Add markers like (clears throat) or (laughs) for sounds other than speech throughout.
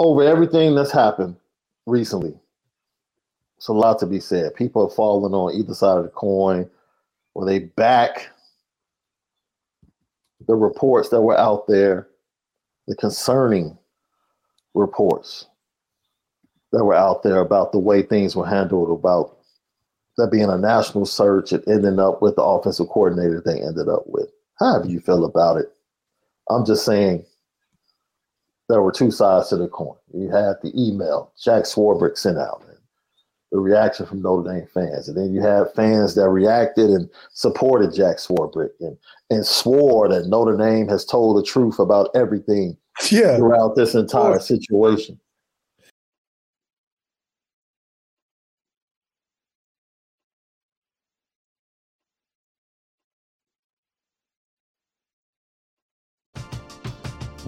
over everything that's happened recently. It's a lot to be said. People have fallen on either side of the coin, or they back the reports that were out there, the concerning reports that were out there about the way things were handled, about that being a national search and ending up with the offensive coordinator they ended up with. How you feel about it? I'm just saying there were two sides to the coin. You had the email Jack Swarbrick sent out, and the reaction from Notre Dame fans, and then you had fans that reacted and supported Jack Swarbrick and and swore that Notre Dame has told the truth about everything yeah. throughout this entire situation.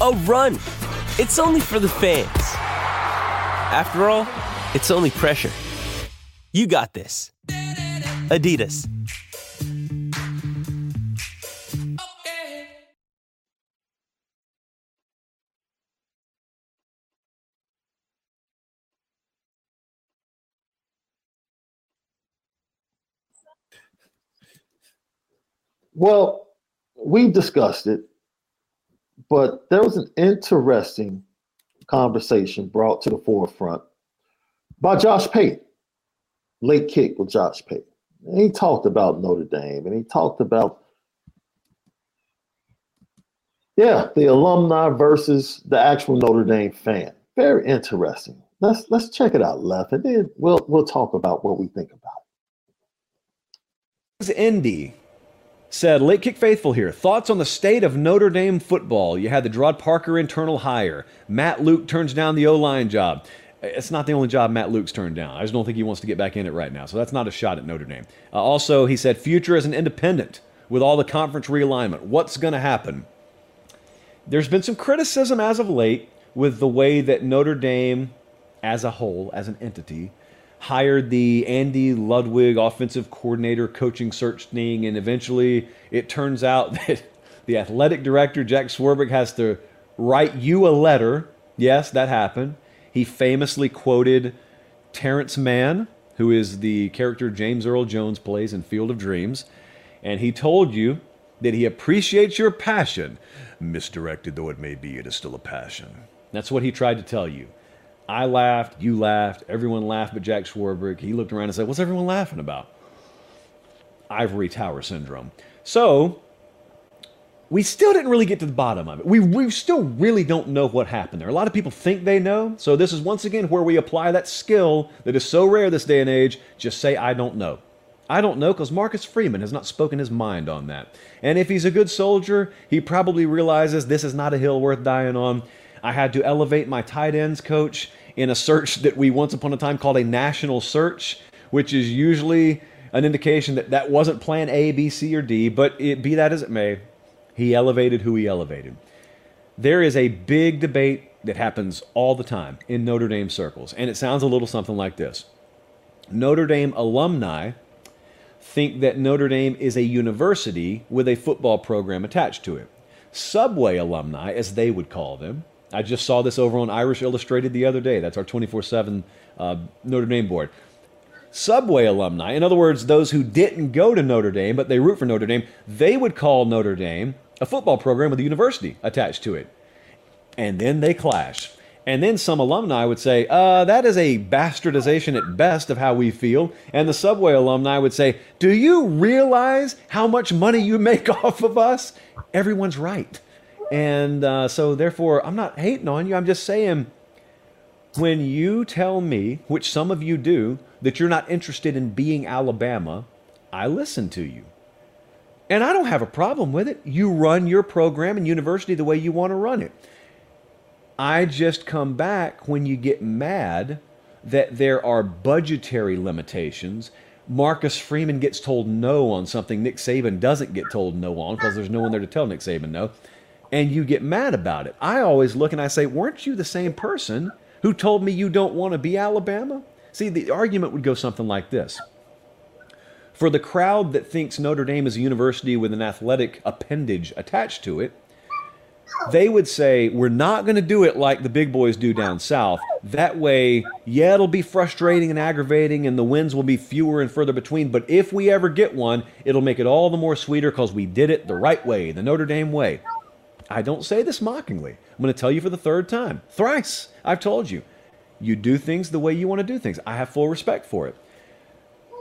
a run. It's only for the fans. After all, it's only pressure. You got this. Adidas. Well, we've discussed it, but there was an interesting conversation brought to the forefront by Josh Pate, late kick with Josh Pate. And he talked about Notre Dame and he talked about, yeah, the alumni versus the actual Notre Dame fan. Very interesting. Let's let's check it out, Left, and then we'll we'll talk about what we think about. Indy said, Late Kick Faithful here. Thoughts on the state of Notre Dame football? You had the Gerad Parker internal hire. Matt Luke turns down the O line job. It's not the only job Matt Luke's turned down. I just don't think he wants to get back in it right now. So that's not a shot at Notre Dame. Uh, also, he said, future as an independent with all the conference realignment. What's going to happen? There's been some criticism as of late with the way that Notre Dame as a whole, as an entity, hired the Andy Ludwig offensive coordinator coaching search thing, and eventually it turns out (laughs) that the athletic director, Jack Swarbrick, has to write you a letter. Yes, that happened. He famously quoted Terrence Mann, who is the character James Earl Jones plays in Field of Dreams, and he told you that he appreciates your passion. Misdirected though it may be, it is still a passion. That's what he tried to tell you. I laughed, you laughed, everyone laughed but Jack Swarbrick. He looked around and said, What's everyone laughing about? Ivory Tower syndrome. So, we still didn't really get to the bottom of it. We, we still really don't know what happened there. A lot of people think they know. So, this is once again where we apply that skill that is so rare this day and age. Just say, I don't know. I don't know because Marcus Freeman has not spoken his mind on that. And if he's a good soldier, he probably realizes this is not a hill worth dying on. I had to elevate my tight ends coach in a search that we once upon a time called a national search, which is usually an indication that that wasn't plan A, B, C, or D, but it, be that as it may, he elevated who he elevated. There is a big debate that happens all the time in Notre Dame circles, and it sounds a little something like this Notre Dame alumni think that Notre Dame is a university with a football program attached to it. Subway alumni, as they would call them, I just saw this over on Irish Illustrated the other day. That's our 24 uh, 7 Notre Dame board. Subway alumni, in other words, those who didn't go to Notre Dame but they root for Notre Dame, they would call Notre Dame a football program with a university attached to it. And then they clash. And then some alumni would say, uh, that is a bastardization at best of how we feel. And the Subway alumni would say, do you realize how much money you make (laughs) off of us? Everyone's right. And uh, so, therefore, I'm not hating on you. I'm just saying, when you tell me, which some of you do, that you're not interested in being Alabama, I listen to you. And I don't have a problem with it. You run your program and university the way you want to run it. I just come back when you get mad that there are budgetary limitations. Marcus Freeman gets told no on something Nick Saban doesn't get told no on because there's no one there to tell Nick Saban no and you get mad about it. I always look and I say, weren't you the same person who told me you don't want to be Alabama? See, the argument would go something like this. For the crowd that thinks Notre Dame is a university with an athletic appendage attached to it, they would say, We're not going to do it like the big boys do down south. That way, yeah, it'll be frustrating and aggravating, and the wins will be fewer and further between. But if we ever get one, it'll make it all the more sweeter because we did it the right way, the Notre Dame way. I don't say this mockingly. I'm going to tell you for the third time, thrice. I've told you. You do things the way you want to do things. I have full respect for it.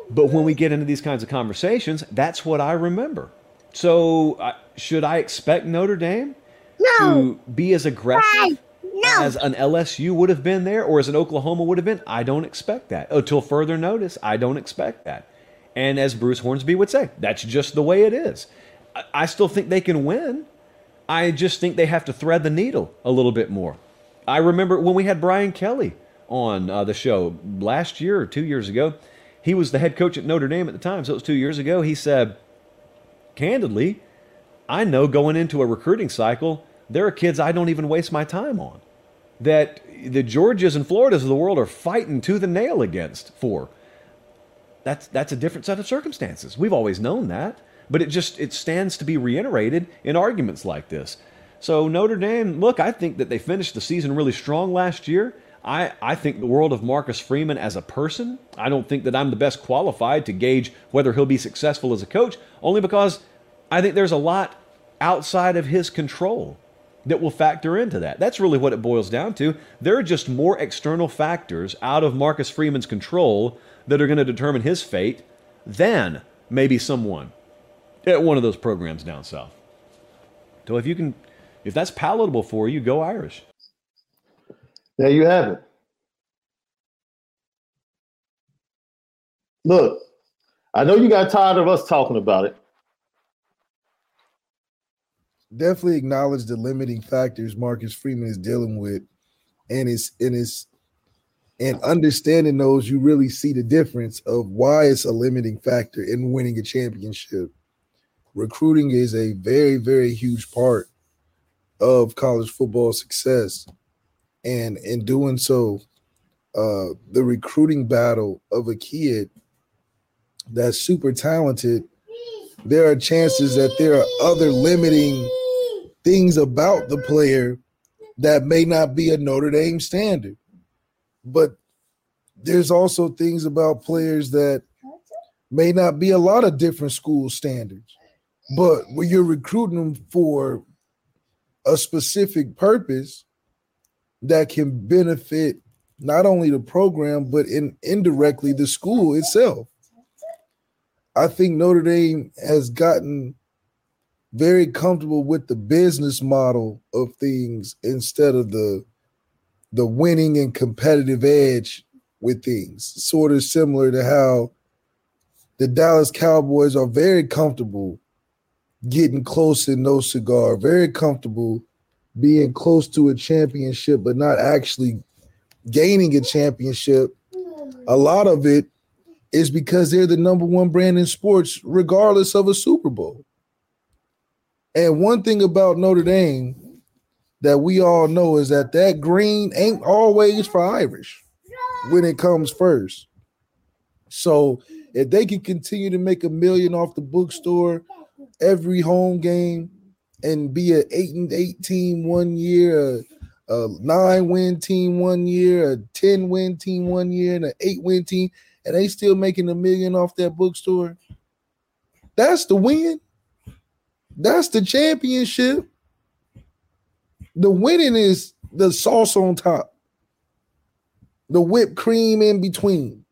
But when we get into these kinds of conversations, that's what I remember. So, uh, should I expect Notre Dame no. to be as aggressive no. as an LSU would have been there or as an Oklahoma would have been? I don't expect that. Until further notice, I don't expect that. And as Bruce Hornsby would say, that's just the way it is. I, I still think they can win. I just think they have to thread the needle a little bit more. I remember when we had Brian Kelly on uh, the show last year or two years ago. He was the head coach at Notre Dame at the time, so it was two years ago. He said, candidly, I know going into a recruiting cycle, there are kids I don't even waste my time on. That the Georgias and Floridas of the world are fighting tooth and nail against for. That's that's a different set of circumstances. We've always known that but it just it stands to be reiterated in arguments like this. So Notre Dame, look, I think that they finished the season really strong last year. I, I think the world of Marcus Freeman as a person. I don't think that I'm the best qualified to gauge whether he'll be successful as a coach, only because I think there's a lot outside of his control that will factor into that. That's really what it boils down to. There are just more external factors out of Marcus Freeman's control that are going to determine his fate than maybe someone at one of those programs down south. So if you can, if that's palatable for you, go Irish. There you have it. Look, I know you got tired of us talking about it. Definitely acknowledge the limiting factors Marcus Freeman is dealing with, and it's and it's and understanding those, you really see the difference of why it's a limiting factor in winning a championship recruiting is a very, very huge part of college football success. And in doing so, uh, the recruiting battle of a kid that's super talented, there are chances that there are other limiting things about the player that may not be a Notre Dame standard. But there's also things about players that may not be a lot of different school standards. But when you're recruiting them for a specific purpose that can benefit not only the program, but in indirectly the school itself. I think Notre Dame has gotten very comfortable with the business model of things instead of the the winning and competitive edge with things. Sort of similar to how the Dallas Cowboys are very comfortable getting close in no cigar, very comfortable being close to a championship, but not actually gaining a championship. A lot of it is because they're the number one brand in sports, regardless of a Super Bowl. And one thing about Notre Dame that we all know is that that green ain't always for Irish when it comes first. So if they can continue to make a million off the bookstore every home game and be an eight and eight team one year, a, a nine win team one year, a 10 win team one year, and an eight win team, and they still making a million off that bookstore. That's the win. That's the championship. The winning is the sauce on top, the whipped cream in between.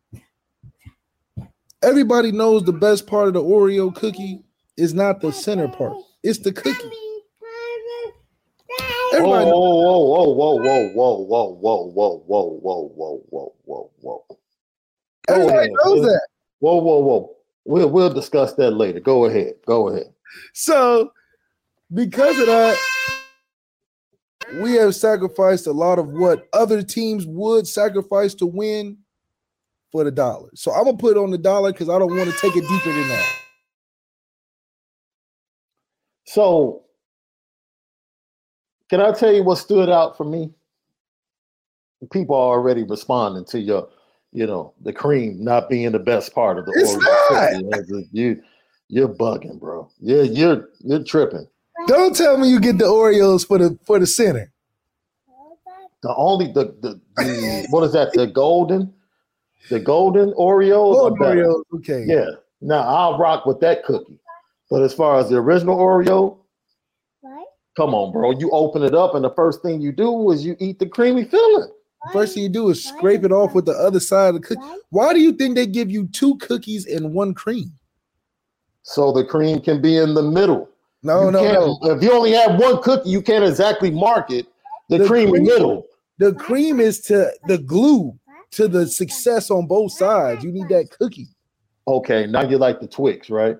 Everybody knows the best part of the Oreo cookie is not the center part, it's the cookie. Everybody whoa, whoa, whoa, whoa, whoa, whoa, whoa, whoa, whoa, whoa, whoa, whoa, whoa, whoa. Everybody knows that. Whoa, whoa, whoa. We'll we'll discuss that later. Go ahead. Go ahead. So, because of that, we have sacrificed a lot of what other teams would sacrifice to win for the dollar. So I'm gonna put it on the dollar because I don't want to take it deeper than that. So, can I tell you what stood out for me? People are already responding to your, you know, the cream not being the best part of the it's not. You, you're bugging, bro. Yeah, you're you're tripping. Don't tell me you get the Oreos for the for the center. The only the the, the what is that? The golden, the golden Oreos. Gold Oreos, okay. Yeah. Now I'll rock with that cookie. But as far as the original Oreo, what? come on, bro. You open it up, and the first thing you do is you eat the creamy filling. First thing you do is scrape it off with the other side of the cookie. Why do you think they give you two cookies and one cream? So the cream can be in the middle. No, you no, no. If you only have one cookie, you can't exactly market the, the cream, cream middle. The cream is to the glue to the success on both sides. You need that cookie. Okay, now you like the Twix, right?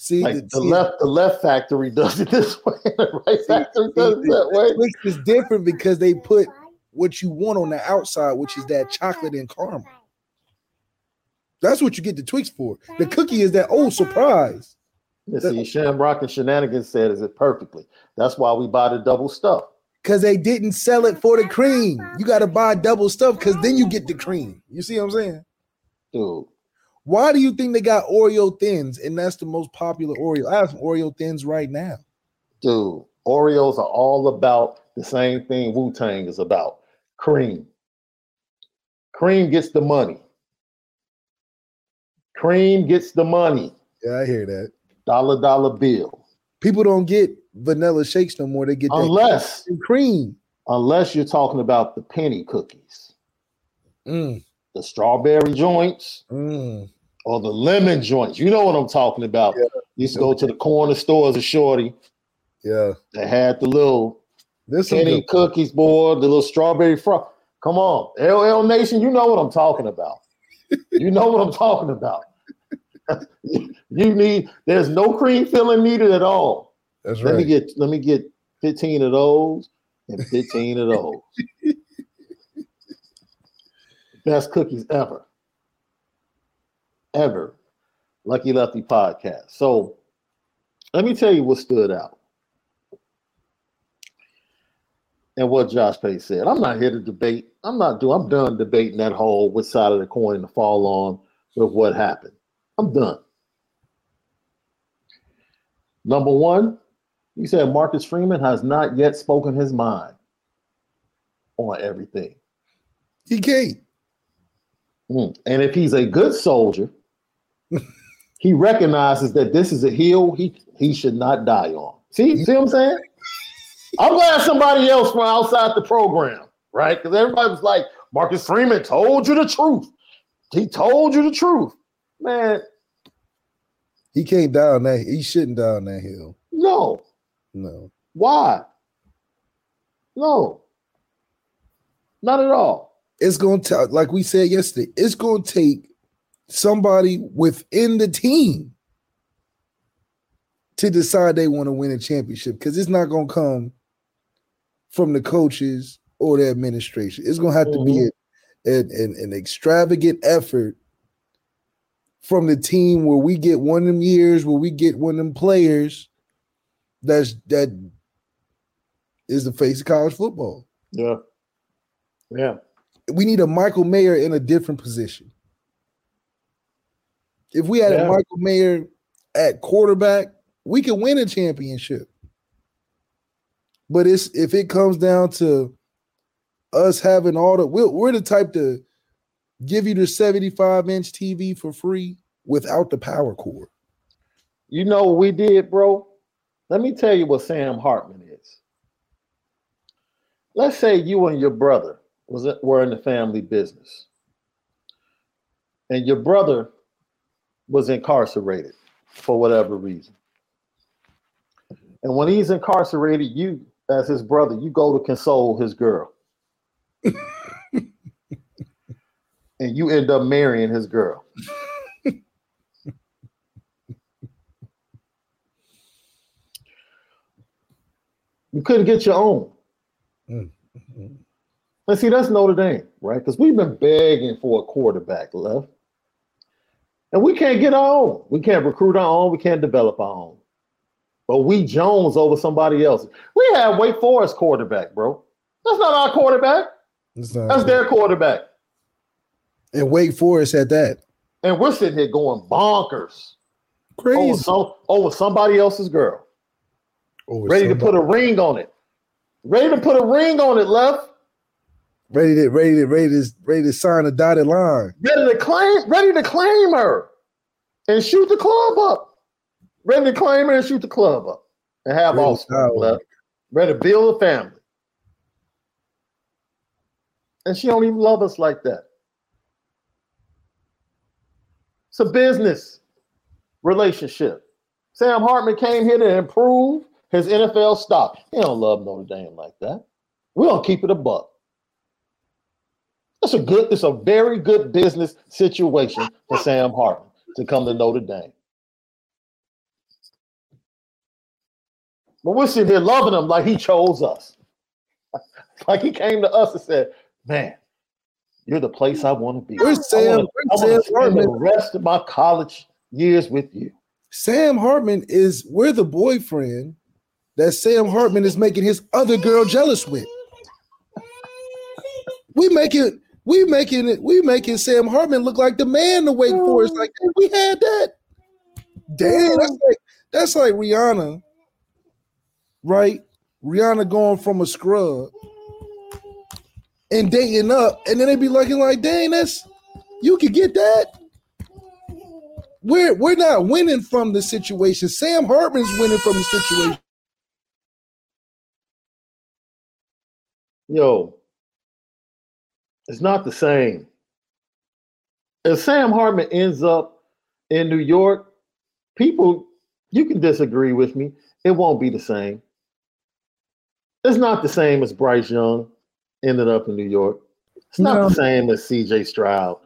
See, like the, the see, left the left factory (laughs) does it this way, the (laughs) right factory does it that way. Twix is different because they put what you want on the outside, which is that chocolate and caramel. That's what you get the Twix for. The cookie is that oh surprise. You see, Shamrock and Shenanigans said is it perfectly. That's why we buy the double stuff. Because they didn't sell it for the cream. You got to buy double stuff because then you get the cream. You see what I'm saying? Dude, why do you think they got Oreo thins and that's the most popular Oreo? I have some Oreo thins right now. Dude, Oreos are all about the same thing Wu Tang is about cream. Cream gets the money. Cream gets the money. Yeah, I hear that. Dollar dollar bill. People don't get vanilla shakes no more. They get unless cream. Unless you're talking about the penny cookies. Mm. The strawberry joints. Mm or the lemon joints. You know what I'm talking about. Yeah. Used to go to the corner stores of Shorty. Yeah. They had the little this penny cookies, boy, the little strawberry frost. Come on, LL Nation, you know what I'm talking about. (laughs) you know what I'm talking about. (laughs) you need there's no cream filling needed at all. That's right. let me get let me get 15 of those and 15 of those. (laughs) Best cookies ever ever. Lucky Lefty podcast. So let me tell you what stood out. and what Josh Pate said. I'm not here to debate. I'm not doing. I'm done debating that whole which side of the coin to fall on with what happened. I'm done. Number one, he said Marcus Freeman has not yet spoken his mind on everything. He can't. Mm. And if he's a good soldier, (laughs) he recognizes that this is a hill he he should not die on. See, see what I'm saying? I'm glad somebody else from outside the program, right? Because everybody was like, Marcus Freeman told you the truth. He told you the truth. Man. He can't die on that. He shouldn't down that hill. No. No. Why? No. Not at all. It's going to, like we said yesterday, it's going to take somebody within the team to decide they want to win a championship because it's not going to come from the coaches or the administration. It's going to have to be mm-hmm. a, an, an extravagant effort from the team where we get one of them years where we get one of them players that's that is the face of college football. Yeah. Yeah. We need a Michael Mayer in a different position. If we had yeah. a Michael Mayer at quarterback, we could win a championship. But it's if it comes down to us having all the we're, we're the type to give you the 75 inch TV for free without the power cord. You know what we did, bro? Let me tell you what Sam Hartman is. Let's say you and your brother was it were in the family business, and your brother was incarcerated for whatever reason. And when he's incarcerated, you, as his brother, you go to console his girl. (laughs) and you end up marrying his girl. (laughs) you couldn't get your own. And see, that's Notre Dame, right? Because we've been begging for a quarterback left. And we can't get our own. We can't recruit our own. We can't develop our own. But we Jones over somebody else. We have Wake Forest quarterback, bro. That's not our quarterback. That's their quarterback. And Wake Forest had that. And we're sitting here going bonkers. Crazy. Over, some, over somebody else's girl. Over ready somebody. to put a ring on it. Ready to put a ring on it, left. Ready to ready to ready to ready to sign a dotted line. Ready to claim, ready to claim her and shoot the club up. Ready to claim her and shoot the club up and have ready offspring left. Ready to build a family. And she don't even love us like that. It's a business relationship. Sam Hartman came here to improve his NFL stock. He don't love Notre Dame like that. We don't keep it a buck. It's a good, it's a very good business situation for Sam Hartman to come to Notre Dame. But we're sitting here loving him like he chose us. (laughs) like he came to us and said, Man, you're the place I want to be. Where's Sam? I want to spend the rest of my college years with you. Sam Hartman is we're the boyfriend that Sam Hartman is making his other girl jealous with. We make it we making it. We making Sam Hartman look like the man to Wake Forest. Like hey, we had that. Damn, that's like that's like Rihanna, right? Rihanna going from a scrub and dating up, and then they be looking like, dang, that's you could get that. We're we're not winning from the situation. Sam Hartman's winning from the situation. Yo, it's not the same. If Sam Hartman ends up in New York, people, you can disagree with me. It won't be the same. It's not the same as Bryce Young ended up in New York. It's not no. the same as CJ Stroud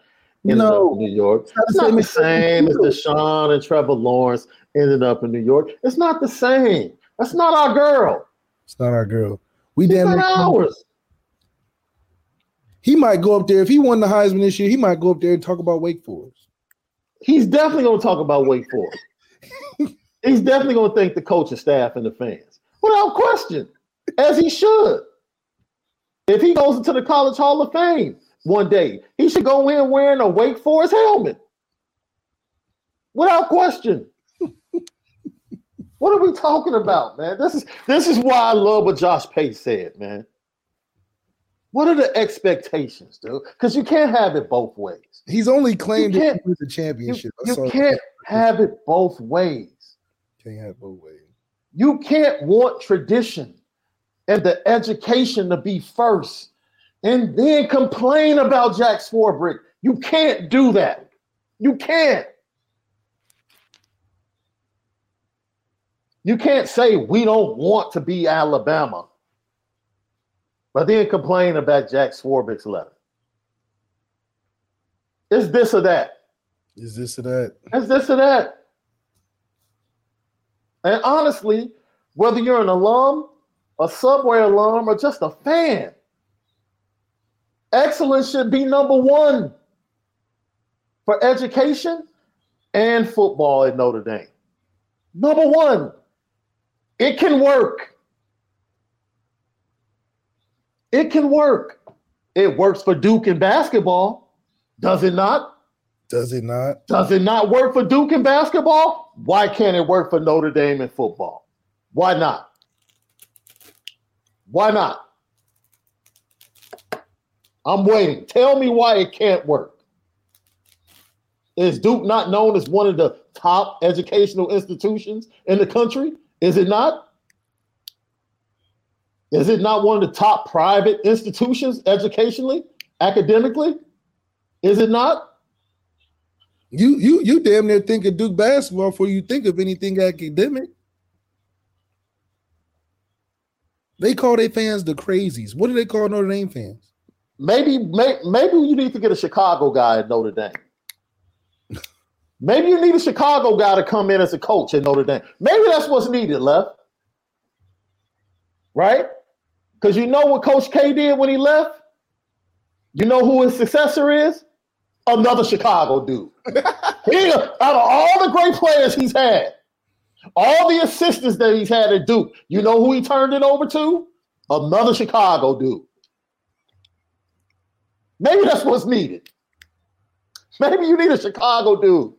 ended no. up in New York. It's not, it's not the same as Deshaun and Trevor Lawrence ended up in New York. It's not the same. That's not our girl. It's not our girl. We it's damn not ours. He might go up there if he won the Heisman this year. He might go up there and talk about Wake Forest. He's definitely going to talk about Wake Forest. (laughs) He's definitely going to thank the coaching staff and the fans without question, as he should. If he goes into the College Hall of Fame one day, he should go in wearing a Wake Forest helmet. Without question. what are we talking about, man? This is this is why I love what Josh Pate said, man. What are the expectations, dude? Because you can't have it both ways. He's only claimed it with the championship. You, you can't have it both ways. Can't have both ways. You can't want tradition and the education to be first and then complain about Jack Swarbrick. You can't do that. You can't. You can't say we don't want to be Alabama, but then complain about Jack Swarbrick's letter. Is this or that? Is this or that? Is this or that? And honestly, whether you're an alum, a subway alum, or just a fan, excellence should be number one for education and football at Notre Dame. Number one. It can work. It can work. It works for Duke in basketball, does it not? Does it not? Does it not work for Duke in basketball? Why can't it work for Notre Dame in football? Why not? Why not? I'm waiting. Tell me why it can't work. Is Duke not known as one of the top educational institutions in the country? Is it not? Is it not one of the top private institutions educationally, academically? Is it not? You you you damn near think of Duke basketball before you think of anything academic. They call their fans the crazies. What do they call Notre Dame fans? Maybe may, maybe you need to get a Chicago guy at Notre Dame. (laughs) maybe you need a Chicago guy to come in as a coach at Notre Dame. Maybe that's what's needed, left. Right? Because you know what Coach K did when he left? You know who his successor is? Another Chicago dude. (laughs) he, out of all the great players he's had, all the assistants that he's had at Duke, you know who he turned it over to? Another Chicago dude. Maybe that's what's needed. Maybe you need a Chicago dude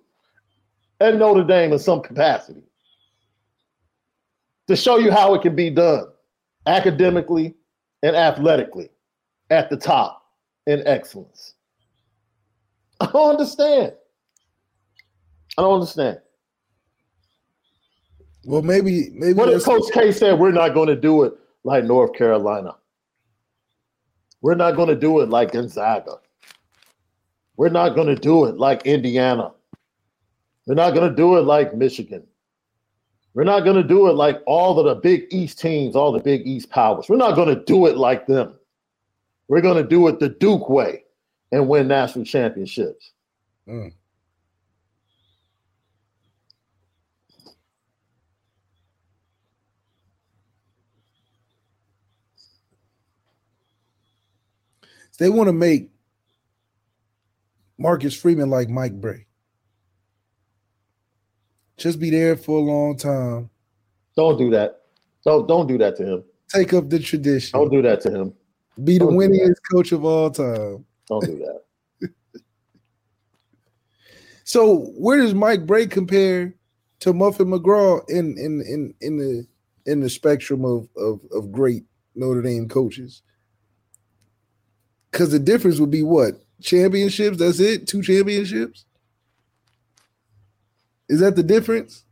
at Notre Dame in some capacity to show you how it can be done academically and athletically at the top in excellence. I don't understand. I don't understand. Well, maybe maybe what if Coach K said we're not going to do it like North Carolina? We're not going to do it like Gonzaga. We're not going to do it like Indiana. We're not going to do it like Michigan. We're not going to do it like all of the big East teams, all the big East powers. We're not going to do it like them. We're going to do it the Duke way and win national championships. Mm. They want to make Marcus Freeman like Mike Brey. Just be there for a long time. Don't do that. Don't don't do that to him. Take up the tradition. Don't do that to him. Be the winningest coach of all time. Don't do that. (laughs) so where does Mike Brey compare to Muffin McGraw in in in in the in the spectrum of of, of great Notre Dame coaches? Because the difference would be what championships. That's it. Two championships. Is that the difference?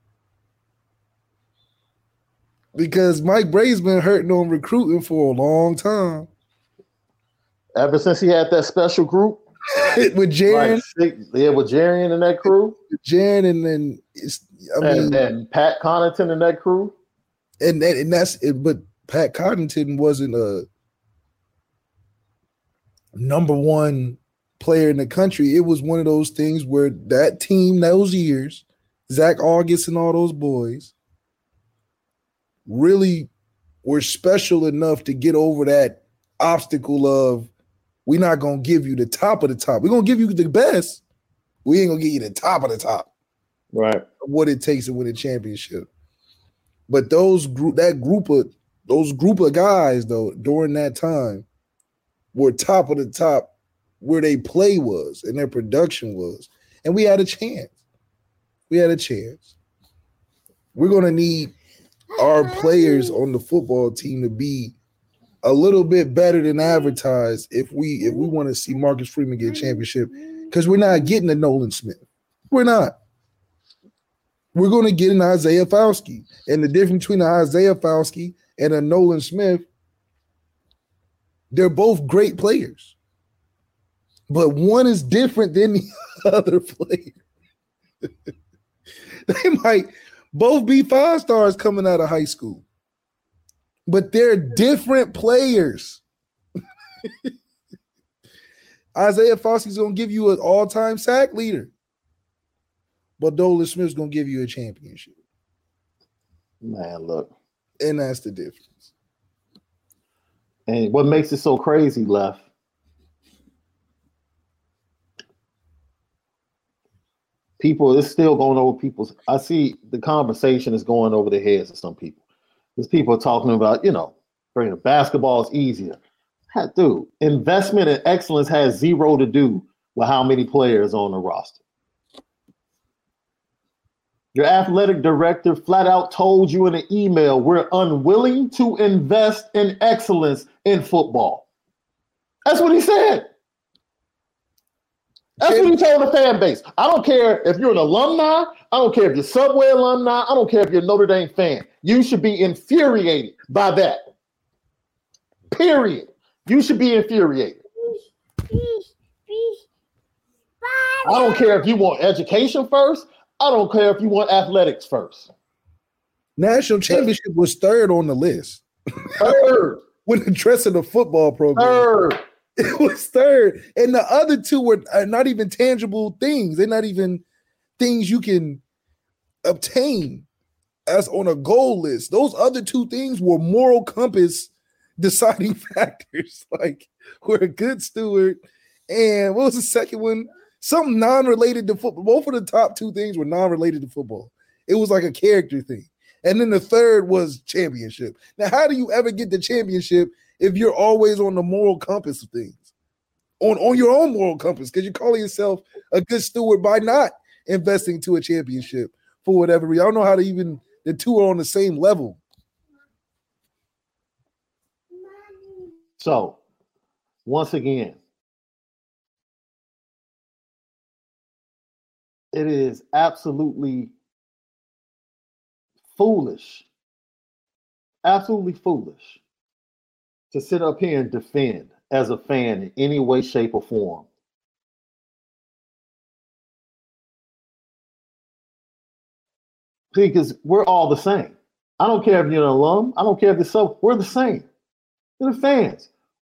Because Mike Brey's been hurting on recruiting for a long time. Ever since he had that special group (laughs) with Jaren, like, yeah, with Jaren and that crew, Jaren and then I mean, and, and, Pat Connaughton and that crew, and and, and that's it. But Pat Connaughton wasn't a number one player in the country. It was one of those things where that team those years Zach Auguste and all those boys really were special enough to get over that obstacle of we're not gonna give you the top of the top. We're gonna give you the best. We ain't gonna give you the top of the top. Right. What it takes to win a championship. But those group that group of those group of guys though during that time were top of the top where they play was and their production was. And we had a chance. We had a chance. We're to need our players on the football team to be a little bit better than advertised if we if we want to see Marcus Freeman get a championship because we're not getting a Nolan Smith. We're not. We're going to get an Isaiah Foskey. And the difference between an Isaiah Foskey and a Nolan Smith, they're both great players. But one is different than the (laughs) other player. (laughs) (laughs) they might both be five stars coming out of high school, but they're different players. (laughs) Isaiah Foskey's gonna give you an all-time sack leader, but Nolan Smith's gonna give you a championship. Man, look, and that's the difference. And what makes it so crazy, left? People, it's still going over people's. I see the conversation is going over the heads of some people. There's people are talking about, you know, bringing basketball is easier. Dude, investment in excellence has zero to do with how many players on the roster. Your athletic director flat out told you in an email we're unwilling to invest in excellence in football. That's what he said. That's what he told the fan base. I don't care if you're an alumni. I don't care if you're Subway alumni. I don't care if you're a Notre Dame fan. You should be infuriated by that. Period. You should be infuriated. I don't care if you want education first. I don't care if you want athletics first. National championship was third on the list. Third. (laughs) when addressing the football program. Third. (laughs) It was third. And the other two were uh, not even tangible things. They're not even things you can obtain as on a goal list. Those other two things were moral compass (laughs) deciding (laughs) factors. Like we're a good steward. And what was the second one? Something non-related to football. Both of the top two things were non-related to football. It was like a character thing. And then the third was championship. Now, how do you ever get the championship if you're always on the moral compass of things? On, on your own moral compass, because you're calling yourself a good steward by not investing to a championship for whatever reason. I don't know how to even the two are on the same level. So, once again, it is absolutely foolish, absolutely foolish to sit up here and defend as a fan in any way, shape, or form. Because we're all the same. I don't care if you're an alum. I don't care if it's so. We're the same. We're the fans.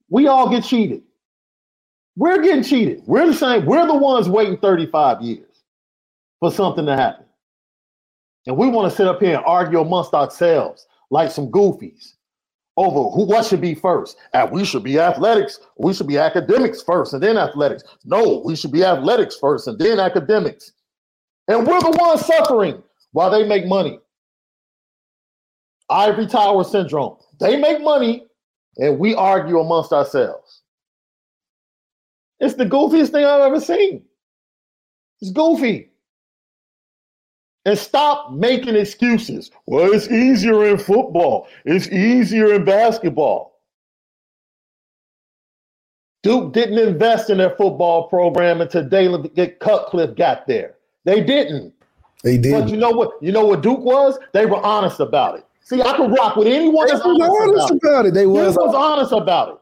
We all get cheated. We're getting cheated. We're the same. We're the ones waiting 35 years for something to happen. And we want to sit up here and argue amongst ourselves like some goofies over who what should be first. And we should be athletics. We should be academics first and then athletics. No, we should be athletics first and then academics. And we're the ones suffering while they make money. Ivory Tower syndrome. They make money and we argue amongst ourselves. It's the goofiest thing I've ever seen. It's goofy and stop making excuses. Well, it's easier in football, it's easier in basketball. Duke didn't invest in their football program until David Cutcliffe got there. They didn't. They did. But you know what? You know what Duke was? They were honest about it. See, I can rock with anyone that's honest, honest about, about, it. They was, was honest about it.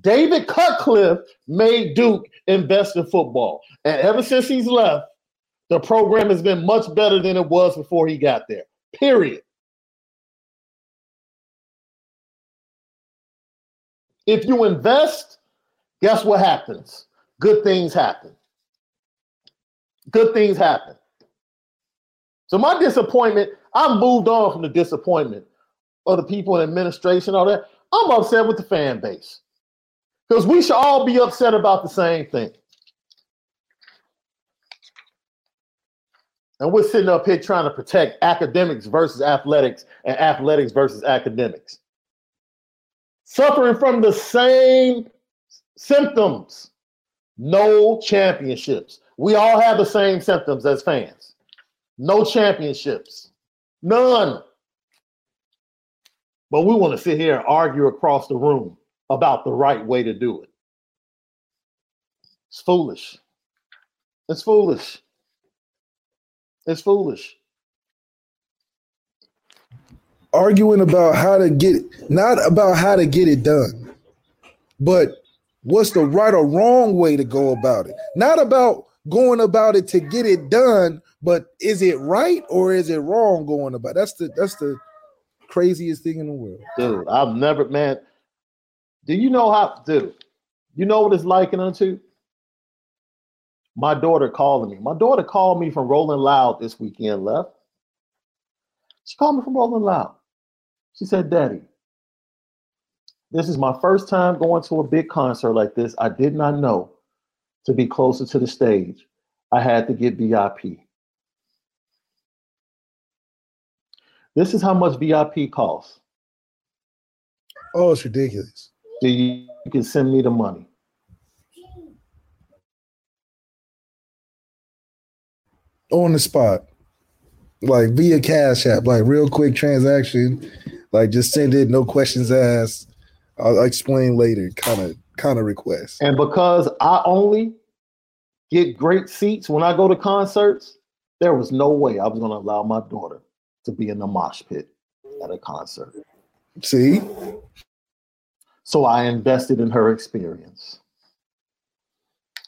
David Cutcliffe made Duke invest in football, and ever since he's left, the program has been much better than it was before he got there. Period. If you invest, guess what happens? Good things happen. Good things happen. So my disappointment, I moved on from the disappointment of the people in administration, all that. I'm upset with the fan base. Because we should all be upset about the same thing. And we're sitting up here trying to protect academics versus athletics and athletics versus academics. Suffering from the same Symptoms. No championships. We all have the same symptoms as fans. No championships. None. But we want to sit here and argue across the room about the right way to do it. It's foolish. It's foolish. It's foolish. Arguing about how to get it, not about how to get it done, but what's the right or wrong way to go about it. Not about going about it to get it done, but is it right or is it wrong going about? That's the that's the craziest thing in the world. Dude, I've never man. Do you know how dude? You know what it's like likened unto? My daughter calling me. My daughter called me from Rolling Loud this weekend, left. She called me from Rolling Loud. She said, Daddy, this is my first time going to a big concert like this. I did not know to be closer to the stage, I had to get VIP. This is how much VIP costs. Oh, it's ridiculous. Do you, you can send me the money? On the spot. Like via Cash App, like real quick transaction. Like just send it, no questions asked. I'll explain later, kind of kind of request. And because I only get great seats when I go to concerts, there was no way I was going to allow my daughter to be in the mosh pit at a concert. See? So I invested in her experience.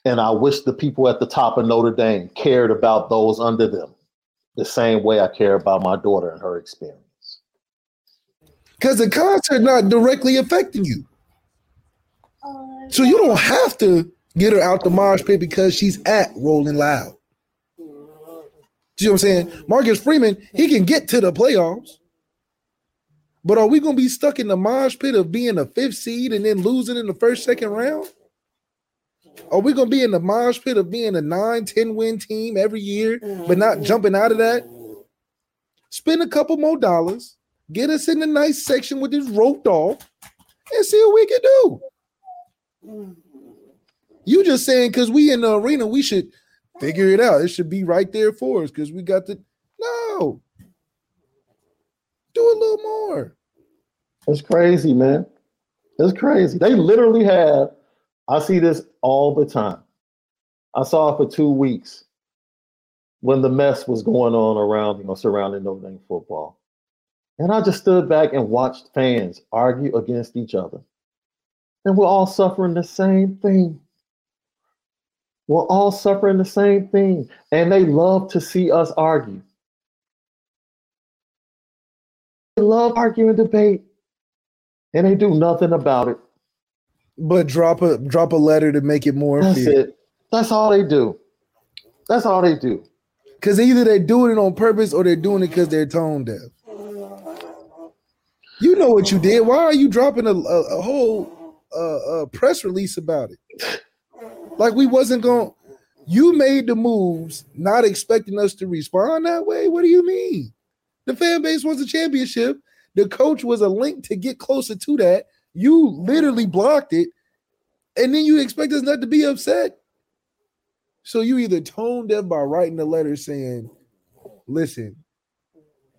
And I wish the people at the top of Notre Dame cared about those under them the same way I care about my daughter and her experience. Because the concert not directly affecting you. So you don't have to get her out the mosh pit because she's at Rolling Loud. Do you know what I'm saying? Marcus Freeman, he can get to the playoffs. But are we going to be stuck in the mosh pit of being a fifth seed and then losing in the first, second round? Are we going to be in the mosh pit of being a 9, 10 win team every year, but not mm-hmm. jumping out of that? Spend a couple more dollars, get us in the nice section with this roped off, and see what we can do. Mm-hmm. You just saying because we in the arena, we should figure it out. It should be right there for us because we got the no. Do a little more. It's crazy, man. It's crazy. They literally have. I see this all the time. I saw it for two weeks when the mess was going on around, you know, surrounding Notre Dame football. And I just stood back and watched fans argue against each other. And we're all suffering the same thing. We're all suffering the same thing. And they love to see us argue. They love arguing debate. And they do nothing about it. But drop a drop a letter to make it more That's fair. it. That's all they do. That's all they do. Because either they're doing it on purpose or they're doing it because they're tone deaf. You know what you did. Why are you dropping a, a, a whole uh, uh, press release about it? Like we wasn't going. You made the moves, not expecting us to respond that way. What do you mean? The fan base wants a championship. The coach was a link to get closer to that. You literally blocked it, and then you expect us not to be upset. So you either tone deaf by writing a letter saying, "Listen,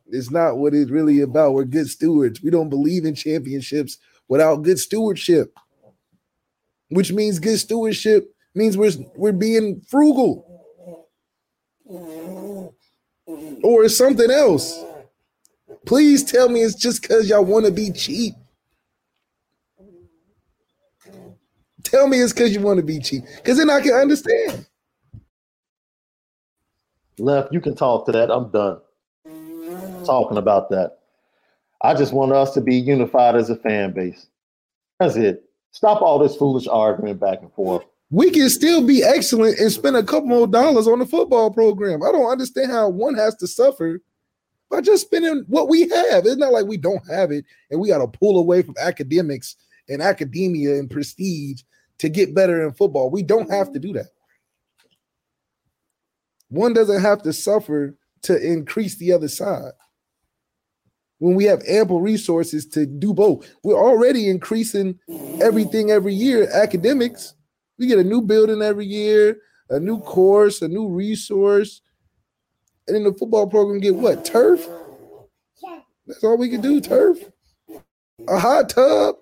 it's not what it's really about. We're good stewards. We don't believe in championships without good stewardship, which means good stewardship means we're we're being frugal, or something else. Please tell me it's just because y'all want to be cheap. Tell me it's because you want to be cheap, because then I can understand. Left, you can talk to that. I'm done talking about that. I just want us to be unified as a fan base. That's it. Stop all this foolish argument back and forth. We can still be excellent and spend a couple more dollars on the football program. I don't understand how one has to suffer by just spending what we have. It's not like we don't have it and we got to pull away from academics and academia and prestige to get better in football. We don't have to do that. One doesn't have to suffer to increase the other side. when we have ample resources to do both. We're already increasing everything every year. Academics, we get a new building every year, a new course, a new resource. And then the football program get what? Turf? That's all we can do, turf. A hot tub,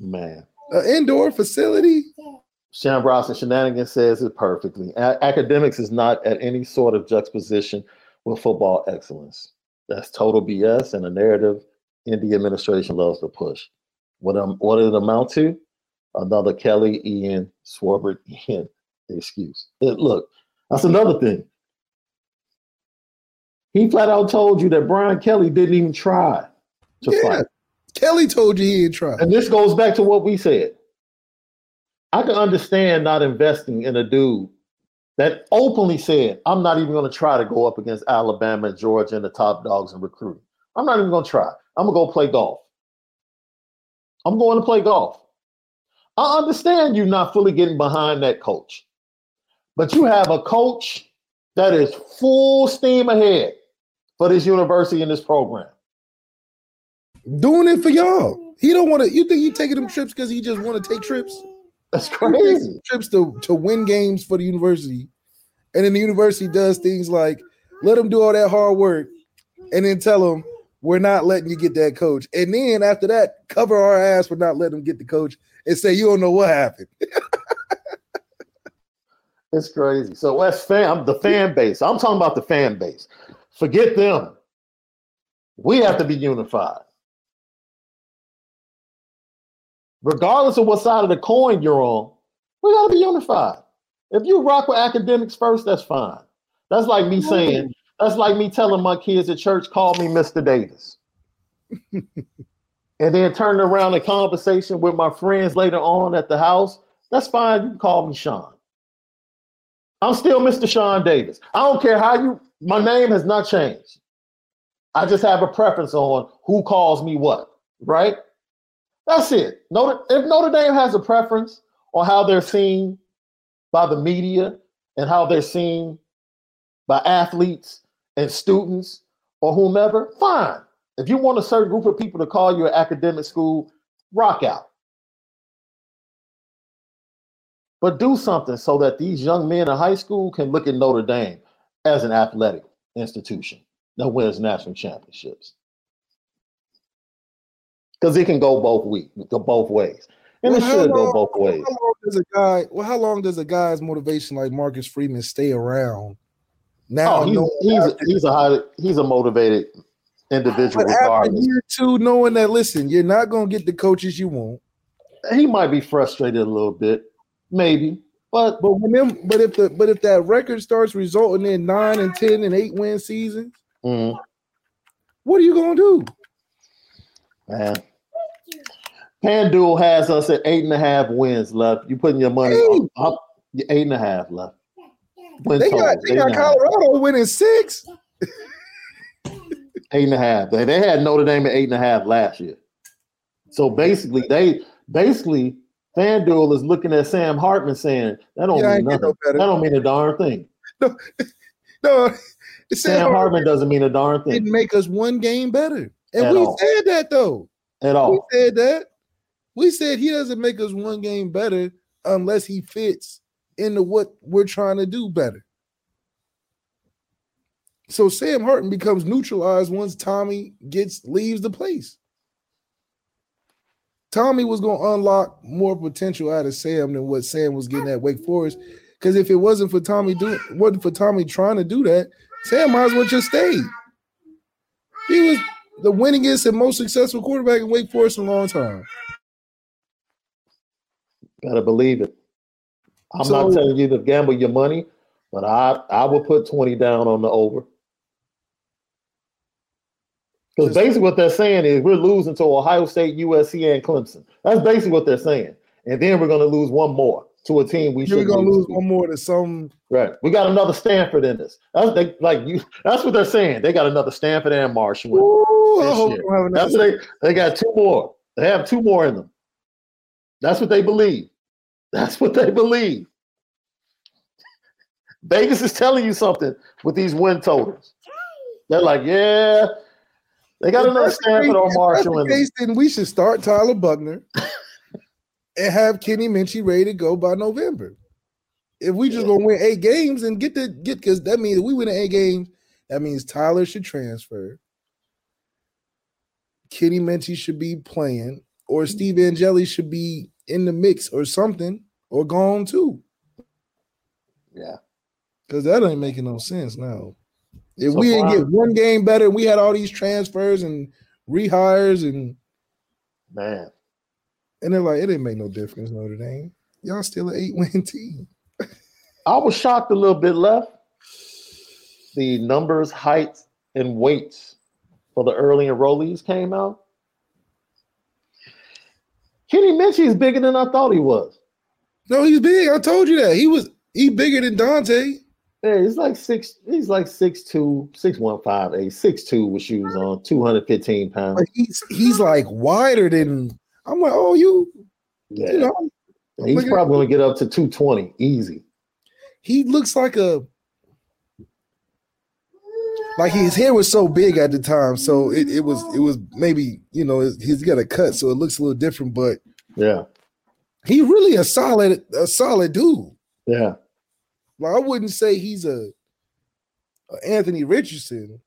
Man. An indoor facility. Sean Bronson Shenanigans says it perfectly. A- academics is not at any sort of juxtaposition with football excellence. That's total BS and a narrative ND administration loves to push. What, um, what did it amount to? Another Kelly Ian Swarbrick (laughs) Ian excuse. It- look, that's another thing. He flat out told you that Brian Kelly didn't even try to Yeah. fight. Kelly told you he ain't try. And this goes back to what we said. I can understand not investing in a dude that openly said, I'm not even going to try to go up against Alabama and Georgia and the top dogs in recruiting. I'm not even going to try. I'm going to go play golf. I'm going to play golf. I understand you not fully getting behind that coach, but you have a coach that is full steam ahead for this university and this program. Doing it for y'all. He don't want to. You think he taking them trips because he just want to take trips? That's crazy. trips to to win games for the university, and then the university does things like let them do all that hard work, and then tell them we're not letting you get that coach, and then after that cover our ass for not letting them get the coach and say you don't know what happened. (laughs) It's crazy. So that's fan the fan base. I'm talking about the fan base. Forget them. We have to be unified. Regardless of what side of the coin you're on, we gotta be unified. If you rock with academics first, that's fine. That's like me saying, that's like me telling my kids at church, call me Mr. Davis. (laughs) and then turning around a conversation with my friends later on at the house, that's fine. You can call me Sean. I'm still Mr. Sean Davis. I don't care how you, my name has not changed. I just have a preference on who calls me what, right? That's it. Notre, if Notre Dame has a preference on how they're seen by the media and how they're seen by athletes and students or whomever, fine. If you want a certain group of people to call you an academic school, rock out. But do something so that these young men in high school can look at Notre Dame as an athletic institution that wins national championships. Because it can go both we go both ways. And Well, it should go both ways. How long does a guy? Well, how long does a guy's motivation like Marcus Freeman stay around? Now, Oh, he's, he's, after- he's a high, he's a motivated individual but after regardless. year two, knowing that listen, you're not gonna get the coaches you want. He might be frustrated a little bit, maybe, but But when them, but if the, but if that record starts resulting in nine and ten and eight win seasons, mm, what are you gonna do? man. FanDuel has us at eight and a half wins left. You putting your money up, up eight and a half left. Win They got, they got. Colorado winning six. eight and a half. They, they had Notre Dame at eight and a half last year. So basically, they basically FanDuel is looking at Sam Hartman saying that don't Yeah, mean nothing. no that don't mean a darn thing. No, (laughs) said Sam Hartman doesn't mean a darn thing It didn't make us one game better, and At we all. said that though. at all, We said that. We said he doesn't make us one game better unless he fits into what we're trying to do better. So Sam Hartman becomes neutralized once Tommy gets leaves the place. Tommy was going to unlock more potential out of Sam than what Sam was getting at Wake Forest. Because if it wasn't for Tommy doing, wasn't for Tommy trying to do that, Sam might as well just stay. He was the winningest and most successful quarterback in Wake Forest in a long time. Gotta believe it. I'm So- not telling you to gamble your money, but I I will put 20 down on the over. Because basically what they're saying is we're losing to Ohio State, USC, and Clemson. That's basically what they're saying. And then we're gonna lose one more to a team we Then we're should gonna lose lose. one more to some. Right. We got another Stanford in this. That's they like you that's what they're saying. They got another Stanford and Marshall. Ooh, I hope year. we don't That's what they they got two more. They have two more in them. That's what they believe. That's what they believe. Vegas is telling you something with these win totals. They're like, yeah, They got another Stanford on Marshall in the case, then we should start Tyler Buchner and have Kenny Minchey ready to go by November. If we just gonna win eight games and get the get because that means if we win eight games, that means Tyler should transfer. Kenny Minchey should be playing, or Steve Angeli should be in the mix or something, or gone too. Yeah. Because that ain't making no sense now. If so we didn't get one game better, we had all these transfers and rehires and man. And they're like, it didn't make no difference, Notre Dame. Y'all still an eight-win team. I was shocked a little bit left. The numbers, heights, and weights for the early enrollees came out. Kenny Minchey is bigger than I thought he was. No, he's big. I told you that. He was he bigger than Dante. Yeah, he's like six. He's like six two, six one five eight, six two with shoes on, two hundred fifteen pounds. But he's he's like wider than. I'm like, oh, you. Yeah. You know, he's probably gonna get up to two twenty easy. He looks like a. Like his hair was so big at the time, so it, it was it was maybe you know he's got a cut, so it looks a little different. But yeah, he really a solid a solid dude. Yeah. Like I wouldn't say he's a, a Anthony Richardson,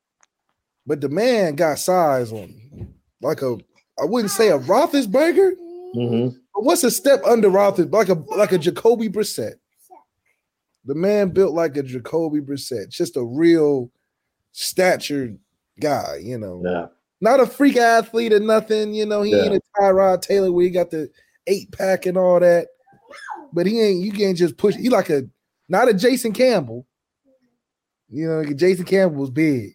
but the man got size on him. Like a, I wouldn't say a Roethlisberger. Mm-hmm. But what's a step under Roethlisberger? Like a like a Jacoby Brissett. The man built like a Jacoby Brissett, just a real statured guy, you know. Yeah. Not a freak athlete or nothing, you know. He yeah. ain't a Tyrod Taylor where he got the eight pack and all that but he ain't. You can't just push. He like a not a Jason Campbell. You know, Jason Campbell was big.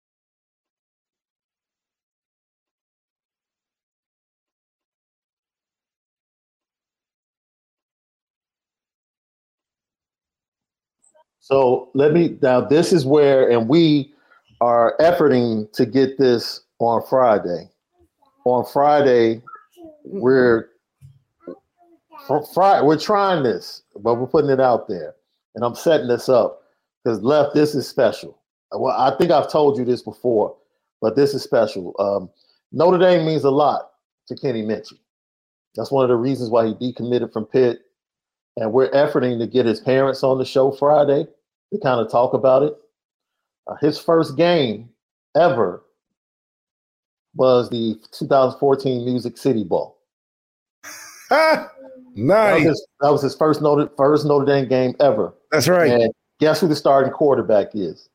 So let me now. This is where, and we are efforting to get this on Friday. On Friday, we're Friday. We're trying this, but we're putting it out there, and I'm setting this up because left. This is special. Well, I think I've told you this before, but this is special. Um, Notre Dame means a lot to Kenny Minchey. That's one of the reasons why he decommitted from Pitt. And we're efforting to get his parents on the show Friday to kind of talk about it. Uh, his first game ever was the 2014 Music City Bowl. (laughs) nice. That was, his, that was his, first Notre, first Notre Dame game ever. That's right. And guess who the starting quarterback is?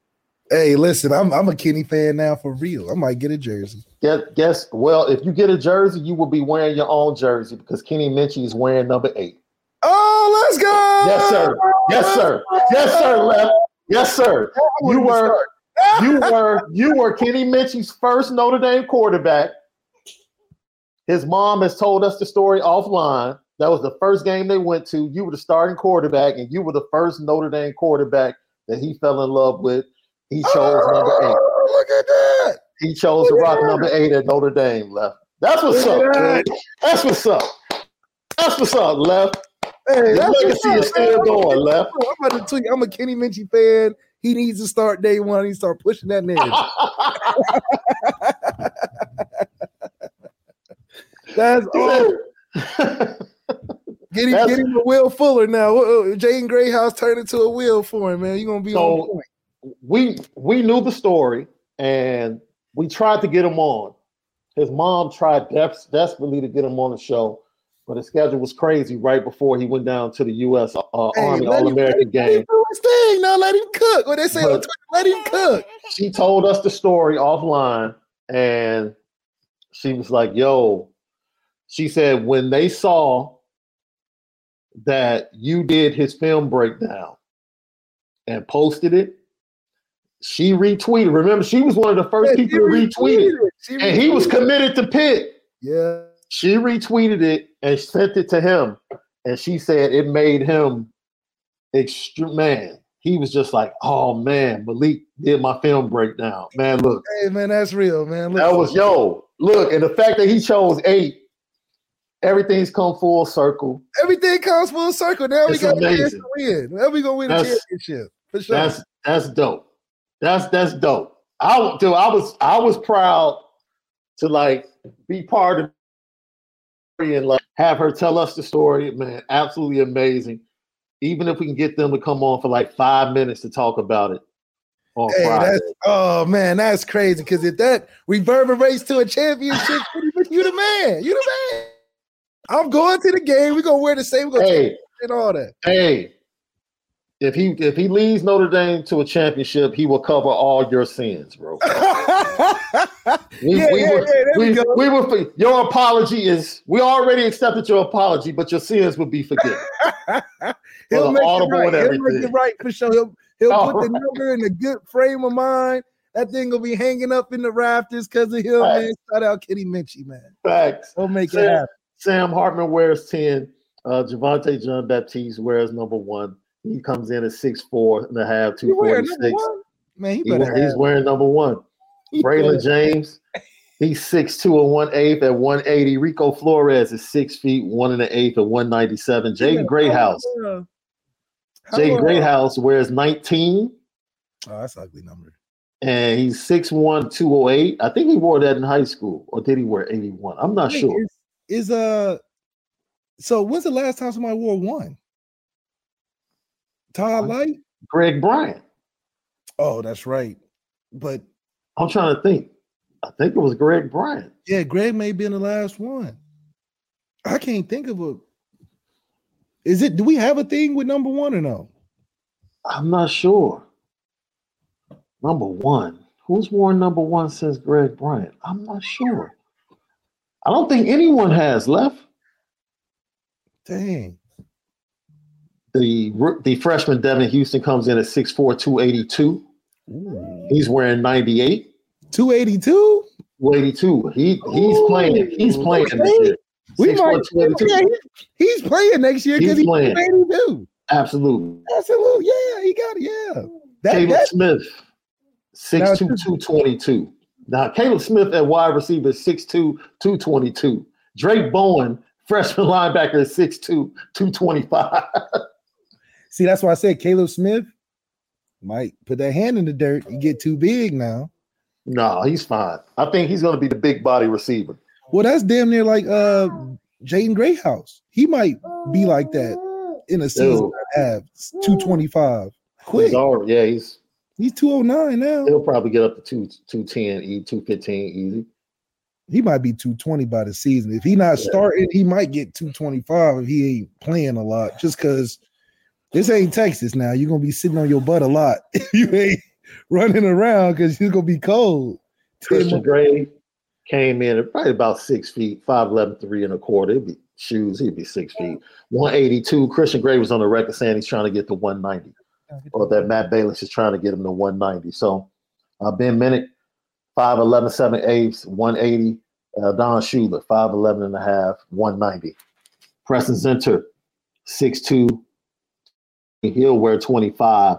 Hey, listen, I'm I'm a Kenny fan now for real. I might get a jersey. Guess, guess well, if you get a jersey, you will be wearing your own jersey because Kenny Minchey is wearing number eight. Oh, let's go! Yes, sir. Yes, sir. Yes, sir. Left. Yes, sir. You were you were you were Kenny Minchey's first Notre Dame quarterback. His mom has told us the story offline. That was the first game they went to. You were the starting quarterback, and you were the first Notre Dame quarterback that he fell in love with. He oh, chose oh, number eight. Look at that. He chose look to rock number eight at Notre Dame. Left. That's what's look up. That. That's what's up. That's what's up. Left. Hey, the legacy is still going, left. I'm about to tell you, I'm a Kenny Minchey fan. He needs to start day one. He start pushing that narrative. (laughs) That's all. (laughs) Get him, That's- get him a Will Fuller now. Jaden Greathouse turned into a Will for him, man. You're gonna be on point. we we knew the story and we tried to get him on. His mom tried des- desperately to get him on the show, but his schedule was crazy right before he went down to the U.S. Uh, Hey, Army All American game. do his thing. Now let him cook. What they say But- let him cook. She told us the story offline, and she was like, "Yo," she said when they saw that you did his film breakdown and posted it, she retweeted. Remember, she was one of the first Yeah, people to retweet it. retweeted and he was committed to Pitt. Yeah. She retweeted it and sent it to him, and she said it made him extreme. Man, he was just like, "Oh man, Malik did my film breakdown." Man, look, Hey man, that's real, man. Look, that was yo. Look, and the fact that he chose eight, everything's come full circle. everything comes full circle. Now we It's got a chance to win. Now we gonna win a That's- championship for sure. That's that's dope. That's that's dope. I dude, I was I was proud to like be part of and like have her tell us the story. Man, absolutely amazing. Even if we can get them to come on for like five minutes to talk about it on Hey, oh man, that's crazy. Because if that reverberates to a championship, (laughs) you the man. You the man. I'm going to the game. We're gonna wear the same. We're gonna Hey, and all that. hey, if he if he leads Notre Dame to a championship, he will cover all your sins, bro. (laughs) We, Yeah, we yeah, were, yeah, there we we, go. we were, your apology is, we already accepted your apology, but your sins will be forgiven. (laughs) He'll make it right. He'll make it right for sure. He'll he'll All put the number in a good frame of mind. That thing will be hanging up in the rafters because of him, Right. man. Shout out Kenny Minchey, man. Facts. He'll make it Sam, happen. Sam Hartman wears 10. Uh, Javontae Jean-Baptiste wears number one. He comes in at six four and a half, You wearing number 246. one? Man, he He he's have wearing number one. (laughs) he Braylon James, he's 6'2 and 1 8 at 180. Rico Flores is six feet, one and an eighth at 197. he Jaden Greathouse. Jaden Greathouse wears 19 Oh, that's an ugly number. and he's 6'1, 208. I think he wore that in high school, or did he wear 81? I'm not Wait, sure. Is, is uh so when's the last time somebody wore one? Todd Lyght? Greg Bryant. Oh, that's right. But I'm trying to think. I think it was Greg Bryant. yeah, Greg may be in the last one. I can't think of a. Is it? Do we have a thing with number one or no? I'm not sure. Number one. Who's worn number one since Greg Bryant? I'm not sure. I don't think anyone has left. Dang. The the freshman Devan Houstan comes in at 6'4, 282. He's wearing 98. 282? 282. He he's playing. He's playing this year. We 6'4", might. 282. Yeah, he- he's playing next year because He's he's playing. 282. Absolutely. Absolutely. Yeah, he got it. Yeah. That, Caleb that, Smith, 6'2", 222. Now, Caleb Smith at wide receiver is 6'2", 222. Drayk Bowen, freshman (laughs) linebacker, is 6'2", 225. (laughs) see, that's why I said Caleb Smith might put that hand in the dirt. You get too big now. no, he's fine. I think he's going to be the big body receiver. Well, that's damn near like uh Jaden Greathouse. He might be like that in a season Dude. and a half. 225. Quick. He's already, yeah, he's He's 209 now. he'll probably get up to two, 210, e, 215 easy. He might be 220 by the season. If he not Yeah. starting, he might get 225 if he ain't playing a lot. Just because this ain't Texas now. You're gonna be sitting on your butt a lot. (laughs) you ain't running around because you're gonna be cold. Christian Gray came in at probably about six feet, 5'11", three and a quarter. It'd be shoes, he'd be six feet. 182. Christian Gray was on the record saying he's trying to get to 190. Or that Matt Balis is trying to get him to 190. So uh, Ben Minich, 5'11", 7 eighths, 180. Uh, Don Schuler, 5'11 and a half, 190. Preston Zinter, 6'2. He'll wear 25.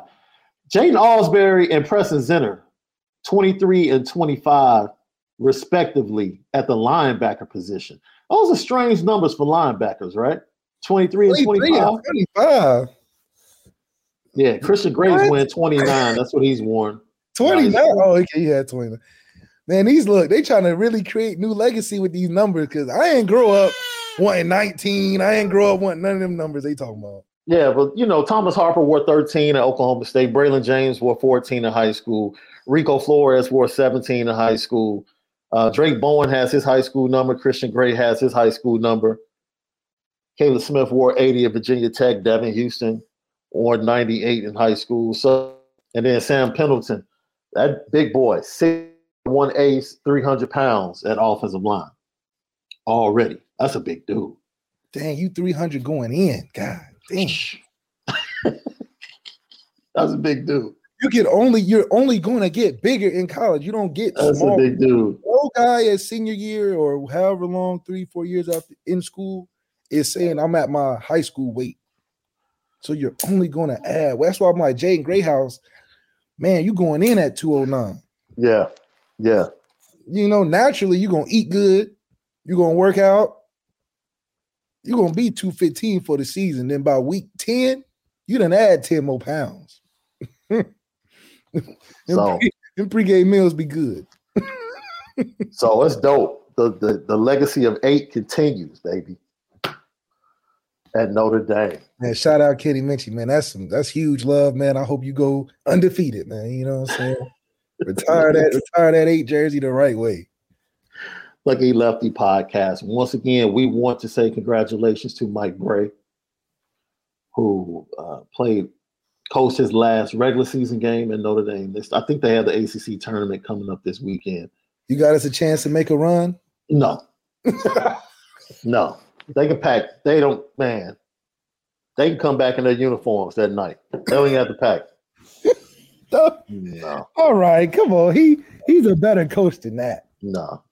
Jaiden Ausberry and Preston Zinter, 23 and 25, respectively, at the linebacker position. Those are strange numbers for linebackers, right? 23 and 25. 25. Yeah, Christian Gray's What? wearing 29. That's what he's worn. 29. Oh, okay, had 29. Man, these look, they trying to really create new legacy with these numbers because I ain't grow up wanting 19. I ain't grow up wanting none of them numbers they talking about. Yeah, but you know, Thomas Harper wore 13 at Oklahoma State. Braylon James wore 14 in high school. Rico Flores wore 17 in high school. Uh, Drayk Bowen has his high school number. Christian Gray has his high school number. Caleb Smith wore 80 at Virginia Tech. Devan Houstan wore 98 in high school. So, and then Sam Pendleton, that big boy, six one ace, 300 pounds at offensive line already. That's a big dude. Dang, you 300 going in. God damn. (laughs) That's a big dude. You can only you're only going to get bigger in college. You don't get That's small. a big dude. No guy at senior year or however long, three, four years after in school, is saying I'm at my high school weight. So you're only going to add. That's why I'm like Jaden Greathouse, man, you going in at 209. Yeah. Yeah. You know, naturally you're gonna eat good, you're gonna work out, you're gonna be 215 for the season. Then by week 10, you done add 10 more pounds. (laughs) So- pre, them pregame meals be good. (laughs) So it's dope. The, the the legacy of eight continues, baby. At Notre Dame. Man, shout out Kenny Minchey, man. That's some that's huge love, man. I hope you go undefeated, man. You know what I'm saying? (laughs) retire that, retire that eight jersey the right way. Lucky Lefty podcast. Once again, we want to say congratulations to Mike Brey, who uh, played, coached his last regular season game in Notre Dame. This- I think they have the ACC tournament coming up this weekend. You got us a chance to make a run. No, (laughs) no, they can pack. They don't, man. They can come back in their uniforms that night. They don't even have to pack. (laughs) No, All right, come on. He he's a better coach than that. no,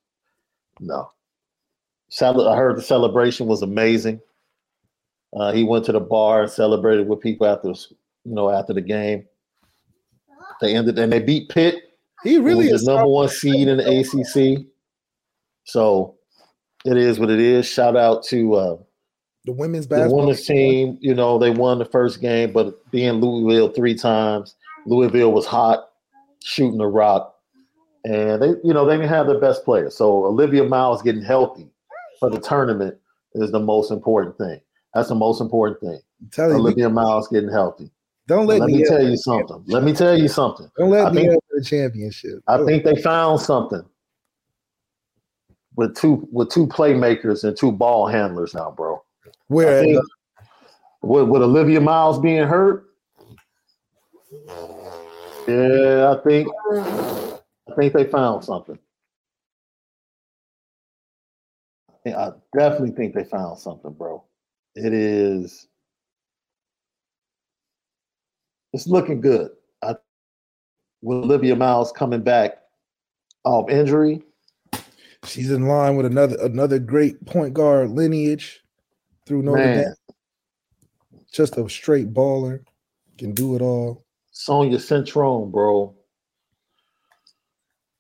no. I heard the celebration was amazing. Uh, he went to the bar and celebrated with people after, the you know, after the game. They ended and they beat Pitt. He really is the number one seed in the ACC. So it is what it is. Shout out to uh, the women's the basketball. women's team. You know they won the first game, but being Louisville three times, Louisville was hot, shooting the rock, and they, you know, they didn't have their best player. So Olivia Miles getting healthy for the tournament is the most important thing. That's the most important thing. Tell you, Olivia Miles getting healthy. don't let, Let me tell you something. Let me tell you something. Don't let I me think- have the championship. I think they found something with two with two playmakers and two ball handlers now, bro. Where think with, with Olivia Miles being hurt, yeah, I think think they found something. I definitely think they found something, bro. It is it's looking good. I with Olivia Miles coming back off injury. she's in line with another another great point guard lineage through Notre Man. Dame. Just a straight baller, can do it all. Sonia Centrone, bro.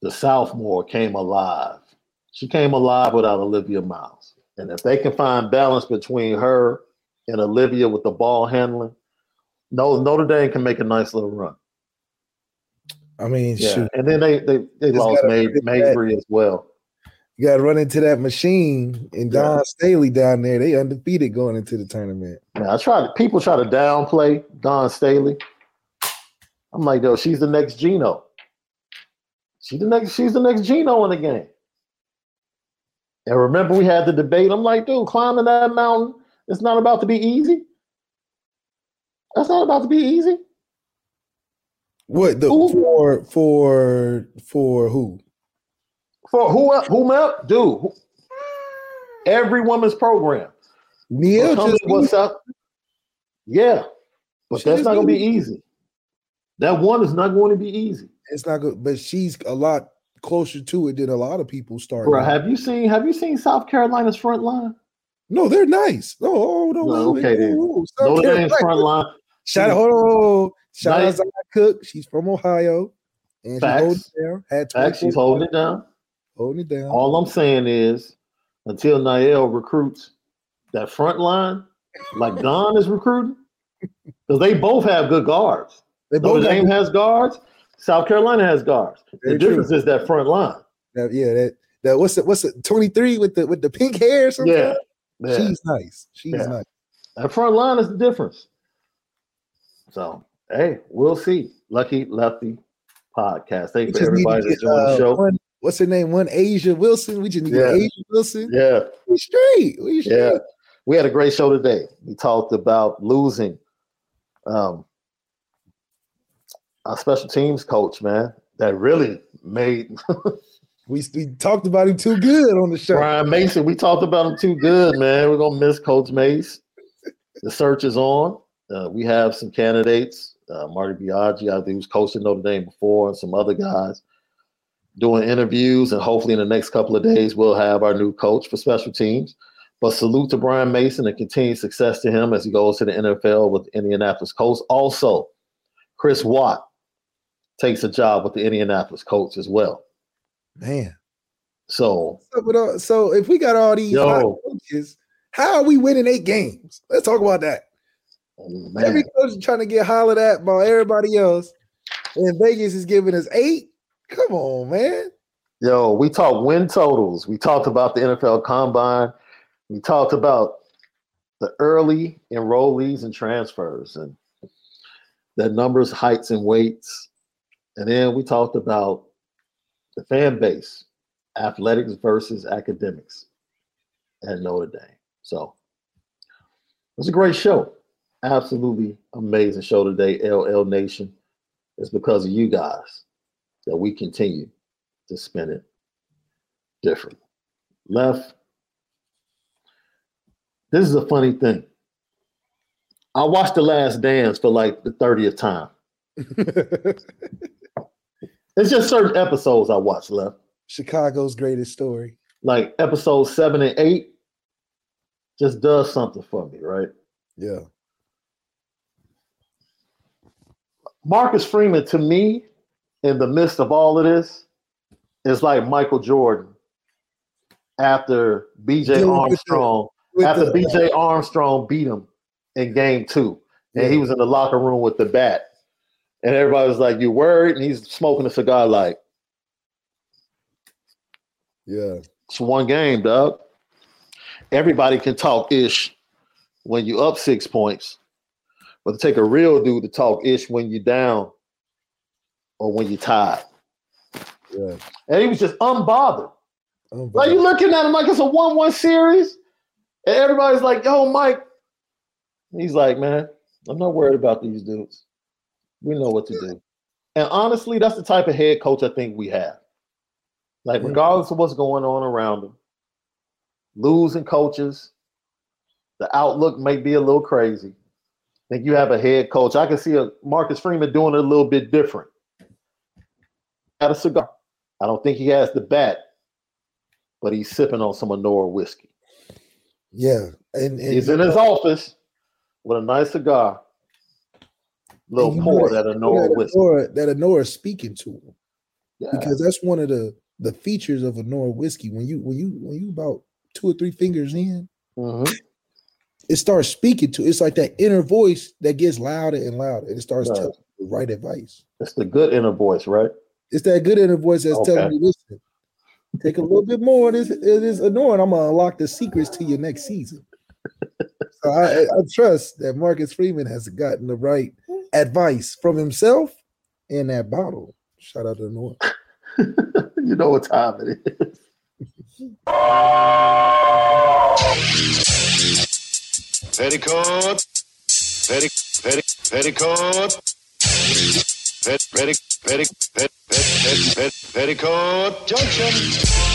The sophomore came alive. She came alive without Olivia Miles. And if they can find balance between her and Olivia with the ball handling, no Notre Dame can make a nice little run. I mean, Yeah. shoot, And then they they, they Just lost May. Mabrey as well. you got to run into that machine and Dawn Staley down there. They undefeated going into the tournament. Now I try to people try to downplay Dawn Staley. I'm like, yo, she's the next Geno. She's the next, she's the next Geno in the game. And remember, we had the debate. I'm like, dude, climbing that mountain, it's not about to be easy. That's not about to be easy. What the Who- for for for who? For who el- up? dude. who- every woman's program. Neil just what's up. Yeah, but She that's not gonna be easy. That one is not going to be easy. It's not good, but she's a lot closer to it than a lot of people start. Bro, have you seen have you seen South Carolina's front line? no, they're nice. Oh, no, No, okay. South Notre Carolina. front line. Shout out, hold on. Shout out Nice. Zia Cooke. She's from Ohio. And Facts. she's holding it down. Had Fact, she's holding it down. holding it down. All I'm saying is until Niele recruits that front line, like Dawn is recruiting, because they both have good guards. they Notre both Dame has guards. South Carolina has guards. Very the true. difference is that front line. that- yeah, that that what's it? What's it? 23 with the with the pink hair or something? Yeah, Yeah. She's nice. She's Yeah. nice. That front line is the difference. So, hey, we'll see. Lucky Lefty podcast. Thank you for just need to everybody that's get, doing the uh, show. one- what's her name? One A'ja Wilson. We just need Yeah. A'ja Wilson. Yeah, We straight. We straight. yeah. We had a great show today. We talked about losing um, our special teams coach, man. That really made (laughs) We, we talked about him too good on the show. Brian Mason. We talked about him too good, man. We're gonna miss Coach Mace. The search is on. Uh, we have some candidates. Uh, Marty Biagi, I think, who's coached at Notre Dame before, and some other guys doing interviews. And hopefully, in the next couple of days, we'll have our new coach for special teams. But salute to Brian Mason and continued success to him as he goes to the NFL with Indianapolis Colts. Also, Chris Watt takes a job with the Indianapolis Colts as well. Man. So, So, uh, so if we got all these Yo. coaches, how are we winning eight games? Let's talk about that. man. Every coach is trying to get hollered at by everybody else, and Vegas is giving us eight. Come on, man. Yo, we talked win totals. We talked about the NFL Combine. We talked about the early enrollees and transfers and their numbers, heights, and weights. And then we talked about the fan base, athletics versus academics at Notre Dame. So it was a great show. Absolutely amazing show today, LL Nation. It's because of you guys that we continue to spin it different. Left. This is a funny thing. I watched The Last Dance for like the 30th time. (laughs) It's just certain episodes I watch left. Chicago's greatest story. Like episode seven and eight just does something for me, right? Yeah. Marcus Freeman, to me, in the midst of all of this, is like Michael Jordan after BJ Dealing with the- Armstrong, after the- BJ Armstrong beat him in game two. And he was in the locker room with the bat. And everybody was like, You worried? And he's smoking a cigar like, Yeah. It's one game, dog. Everybody can talk ish when you up six points, but to take a real dude to talk ish when you down or when you tied. Yeah. And he was just unbothered. Unbothered. Like you looking at him like it's a one-one series, and everybody's like, "Yo, Mike." He's like, "Man, I'm not worried about these dudes. We know what to do." And honestly, that's the type of head coach I think we have. Like, regardless of what's going on around them, losing coaches, the outlook may be a little crazy. I think you have a head coach. I can see a Marcus Freeman doing it a little bit different. Got a cigar. I don't think he has the bat, but he's sipping on some Honora whiskey. Yeah. And, and He's in his office with a nice cigar, little and you pour know that Honora whiskey. Honora, that Honora speaking to him. Yeah. Because that's one of the the features of Honora whiskey. When you when you when you about two or three fingers in, Mhm. it starts speaking to it's like that inner voice that gets louder and louder and it starts Right. telling the right advice. It's the good inner voice, right? It's that good inner voice that's telling Okay. you, listen, take a little bit more. It is it is annoying. I'm gonna unlock the secrets to your next season. (laughs) so I I trust that Marcus Freeman has gotten the right advice from himself in that bottle. Shout out to Noah. you know what time it is. Petticoat. Petti, petti, petticoat. Pet, petti, petti, pet, pet, pet, pet, petticoat junction.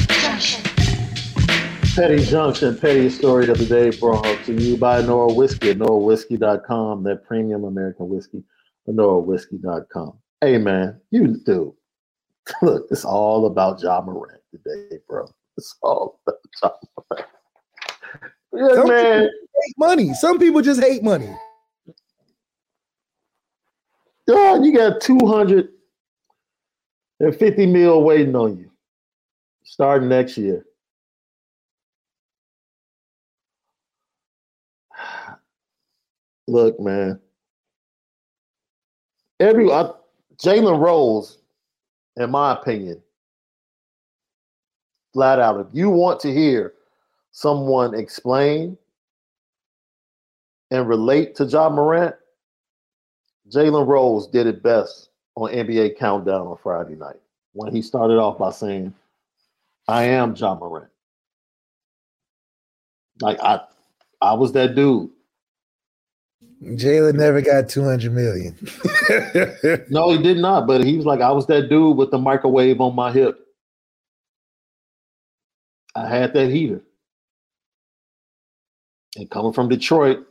Petty Junction, Petty Story of the Day brought to you by Nora Whiskey at NoraWhiskey.com, that premium American whiskey at NoraWhiskey.com. Hey man, you do. (laughs) Look, it's all about John Moran today, bro. It's all about John Moran. Yeah, Some man. hate money. Some people just hate money. God, you got 250 mil waiting on you starting next year. Look, man. Every Jalen Rose, in my opinion, flat out, if you want to hear someone explain and relate to Ja Morant, Jalen Rose did it best on NBA Countdown on Friday night when he started off by saying, I am Ja Morant. Like I I was that dude. Jalen never got 200 million. (laughs) no, he did not, but he was like, I was that dude with the microwave on my hip. I had that heater. And coming from Detroit,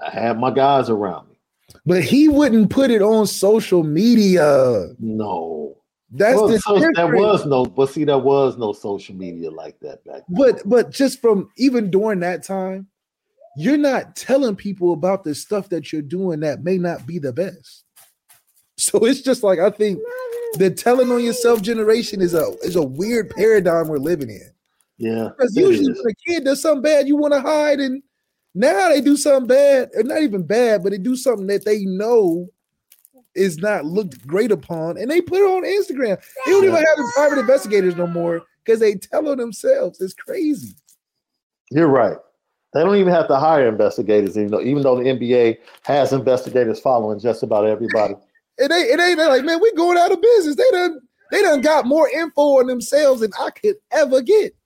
I had my guys around me. But he wouldn't put it on social media. No. That's well, the so there was no, but see, there was no social media like that back then. But but just from even during that time, you're not telling people about the stuff that you're doing that may not be the best. So it's just like I think the telling on yourself generation is a is a weird paradigm we're living in. Yeah. Because usually is. when a kid does something bad, you want to hide, and now they do something bad, or not even bad, but they do something that they know is not looked great upon, and they put it on Instagram. They don't even have private investigators no more because they tell on themselves. It's crazy. You're right. They don't even have to hire investigators, even though even though the NBA has investigators following just about everybody. It ain't it ain't they're like, man, we going out of business. They done they done got more info on themselves than I could ever get.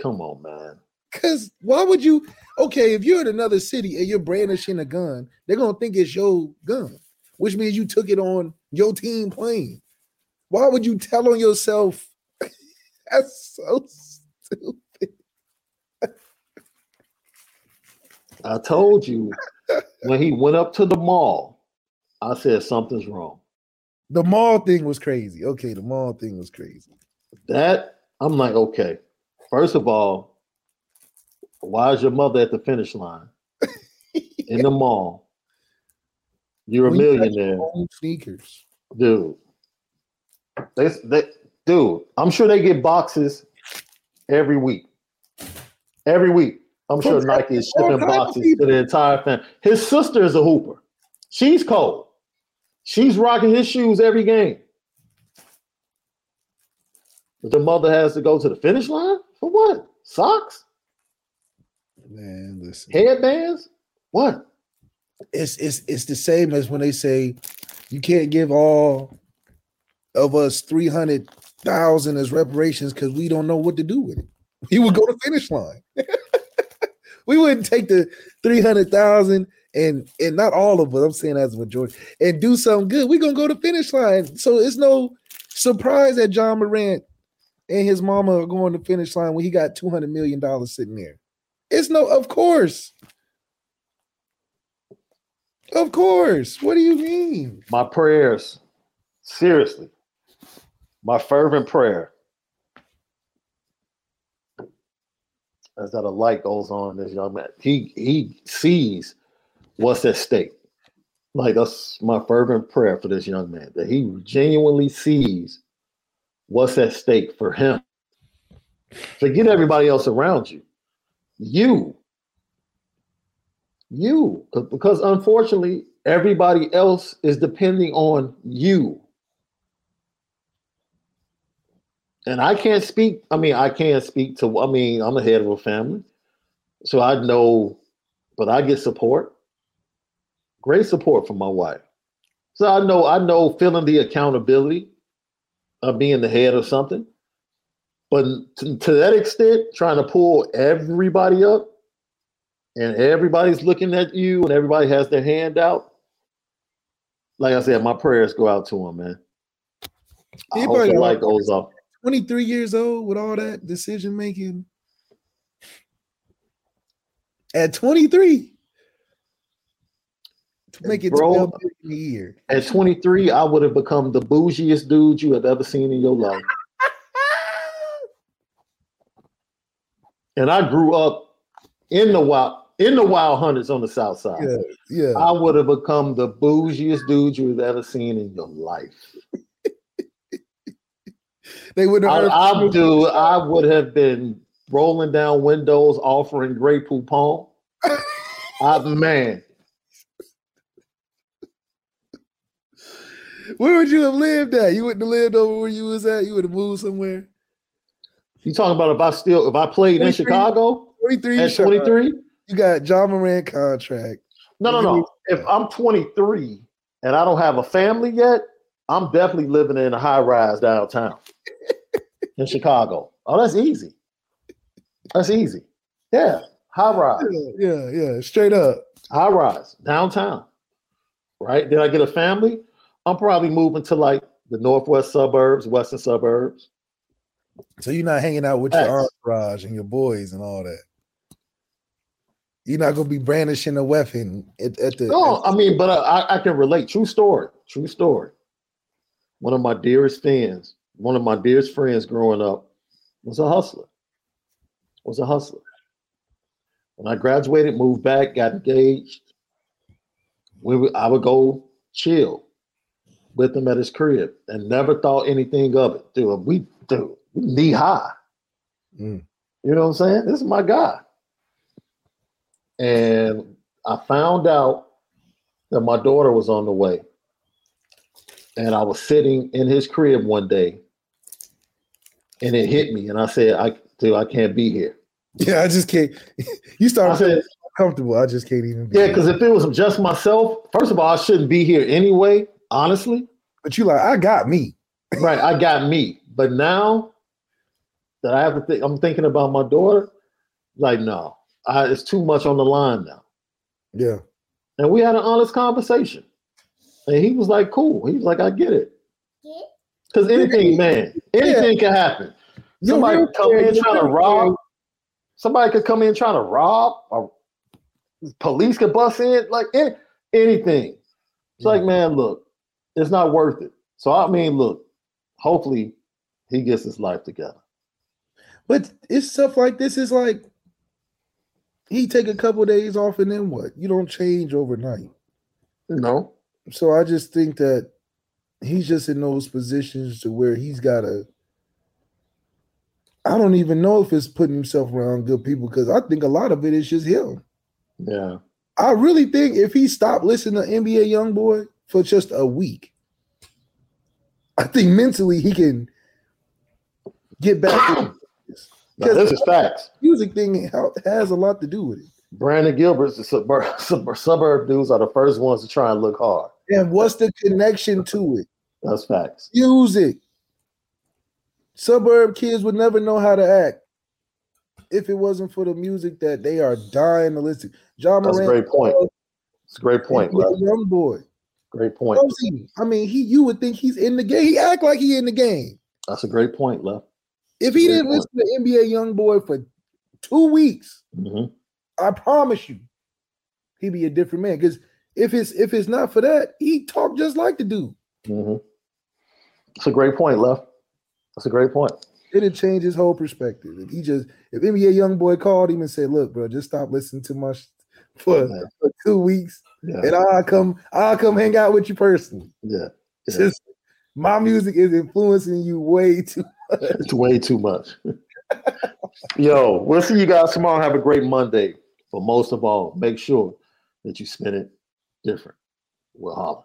Come on, man. Cause why would you okay if you're in another city and you're brandishing a gun, they're gonna think it's your gun, which means you took it on your team plane. Why would you tell on yourself? (laughs) That's so stupid. I told you when he went up to the mall, I said something's wrong. The mall thing was crazy. Okay, the mall thing was crazy. That I'm like, okay. First of all, why is your mother at the finish line (laughs) in the mall? You're a your millionaire, sneakers. dude. They, they, dude. I'm sure they get boxes every week. Every week, I'm sure Nike is shipping boxes to the entire family. His sister is a hooper. She's cold. She's rocking his shoes every game. But the mother has to go to the finish line for what? Socks? Man, listen. Headbands? What? It's it's it's the same as when they say you can't give all of us three hundred thousand as reparations because we don't know what to do with it. (laughs) He would go to finish line. (laughs) we wouldn't take the three hundred thousand and and not all of us. I'm saying as a majority and do something good. We're gonna go to finish line. So it's no surprise that Ja Morant and his mama are going to finish line when he got two hundred million dollars sitting there. It's no, of course. Of course. What do you mean? My prayers, seriously, my fervent prayer is that a light goes on in this young man. He he sees what's at stake. Like that's my fervent prayer for this young man that he genuinely sees what's at stake for him. Forget everybody else around you. You. You. Because unfortunately, everybody else is depending on you. And I can't speak, I mean, I can't speak to, I mean, I'm the head of a family. So I know, but I get support. Great support from my wife. So I know, I know feeling the accountability of being the head of something. But to, to that extent, trying to pull everybody up and everybody's looking at you and everybody has their hand out. Like I said, my prayers go out to him, man. I hope the light like goes off. 23 years old with all that decision making. At 23, to make it Bro, 12 million a year. At 23, I would have become the bougiest dude you have ever seen in your life. (laughs) and I grew up in the wild in the wild hundreds on the south side. Yeah, yeah. I would have become the bougiest dude you've ever seen in your life. They would have. I do. I would have been rolling down windows, offering Grey Poupon. (laughs) I, man, Where would you have lived at? You wouldn't have lived over where you was at. You would have moved somewhere. you talking about if I still if I played in Chicago 23. at 23? You got Ja Morant contract. No, no, no. If I'm 23 and I don't have a family yet, I'm definitely living in a high rise downtown in Chicago. Oh, that's easy. That's easy. Yeah, high rise. Yeah, yeah, straight up. high rise downtown. Right? Did I get a family? I'm probably moving to like the northwest suburbs, western suburbs. So you're not hanging out with your entourage and your boys and all that. You're not gonna be brandishing a weapon at, at the. No, I mean, but I, I can relate. True story. True story. One of my dearest friends, one of my dearest friends growing up, was a hustler. Was a hustler. When I graduated, moved back, got engaged. We would, I would go chill with him at his crib and never thought anything of it. Dude, we dude, we knee high. Mm. You know what I'm saying? This is my guy. And I found out that my daughter was on the way. And I was sitting in his crib one day and it hit me. And I said, I dude, I can't be here. Yeah, I just can't. (laughs) You I start said, feeling comfortable. I just can't even. Be yeah, because if it was just myself, first of all, I shouldn't be here anyway, honestly. But you like, I got me. (laughs) Right, I got me. But now that I have to think, I'm thinking about my daughter. Like, no, I, it's too much on the line now. Yeah. And we had an honest conversation. And he was like, cool. He was like, I get it. Because anything, man, anything can happen. Somebody could come in trying to rob. Somebody could come in trying to rob. Or police could bust in. Like any, anything. It's like, man, look, it's not worth it. So I mean, look, hopefully he gets his life together. But it's stuff like this is like he take a couple days off and then what? You don't change overnight. No. So I just think that he's just in those positions to where he's got to. I don't even know if it's putting himself around good people because I think a lot of it is just him. Yeah. I really think if he stopped listening to NBA YoungBoy for just a week, I think mentally he can get back. Now, (clears throat) this is facts. Music thing has a lot to do with it. Brandon Gilbert's the suburb, (laughs) suburb, suburb dudes are the first ones to try and look hard. And what's the connection to it? That's facts. Music. Suburb kids would never know how to act if it wasn't for the music that they are dying to listen. John That's a great point. It's a great point, He's bro. a young boy. Great point. I mean, he you would think he's in the game. He act like he in the game. That's a great point, left. If he Great didn't point. listen to NBA YoungBoy for two weeks, Mhm. I promise you, he'd be a different man. Because if it's if it's not for that, he talk just like the dude. hmm It's a great point, left. That's a great point. It'd change his whole perspective. If he just if NBA YoungBoy called him and said, "Look, bro, just stop listening to my sh- for, Yeah. for two weeks, Yeah. and I'll come I'll come hang out with you personally." Yeah. Yeah. Just my music is influencing you way too. Much. (laughs) It's way too much. (laughs) Yo, we'll see you guys tomorrow. Have a great Monday. But most of all, make sure that you spend it different. We'll holler.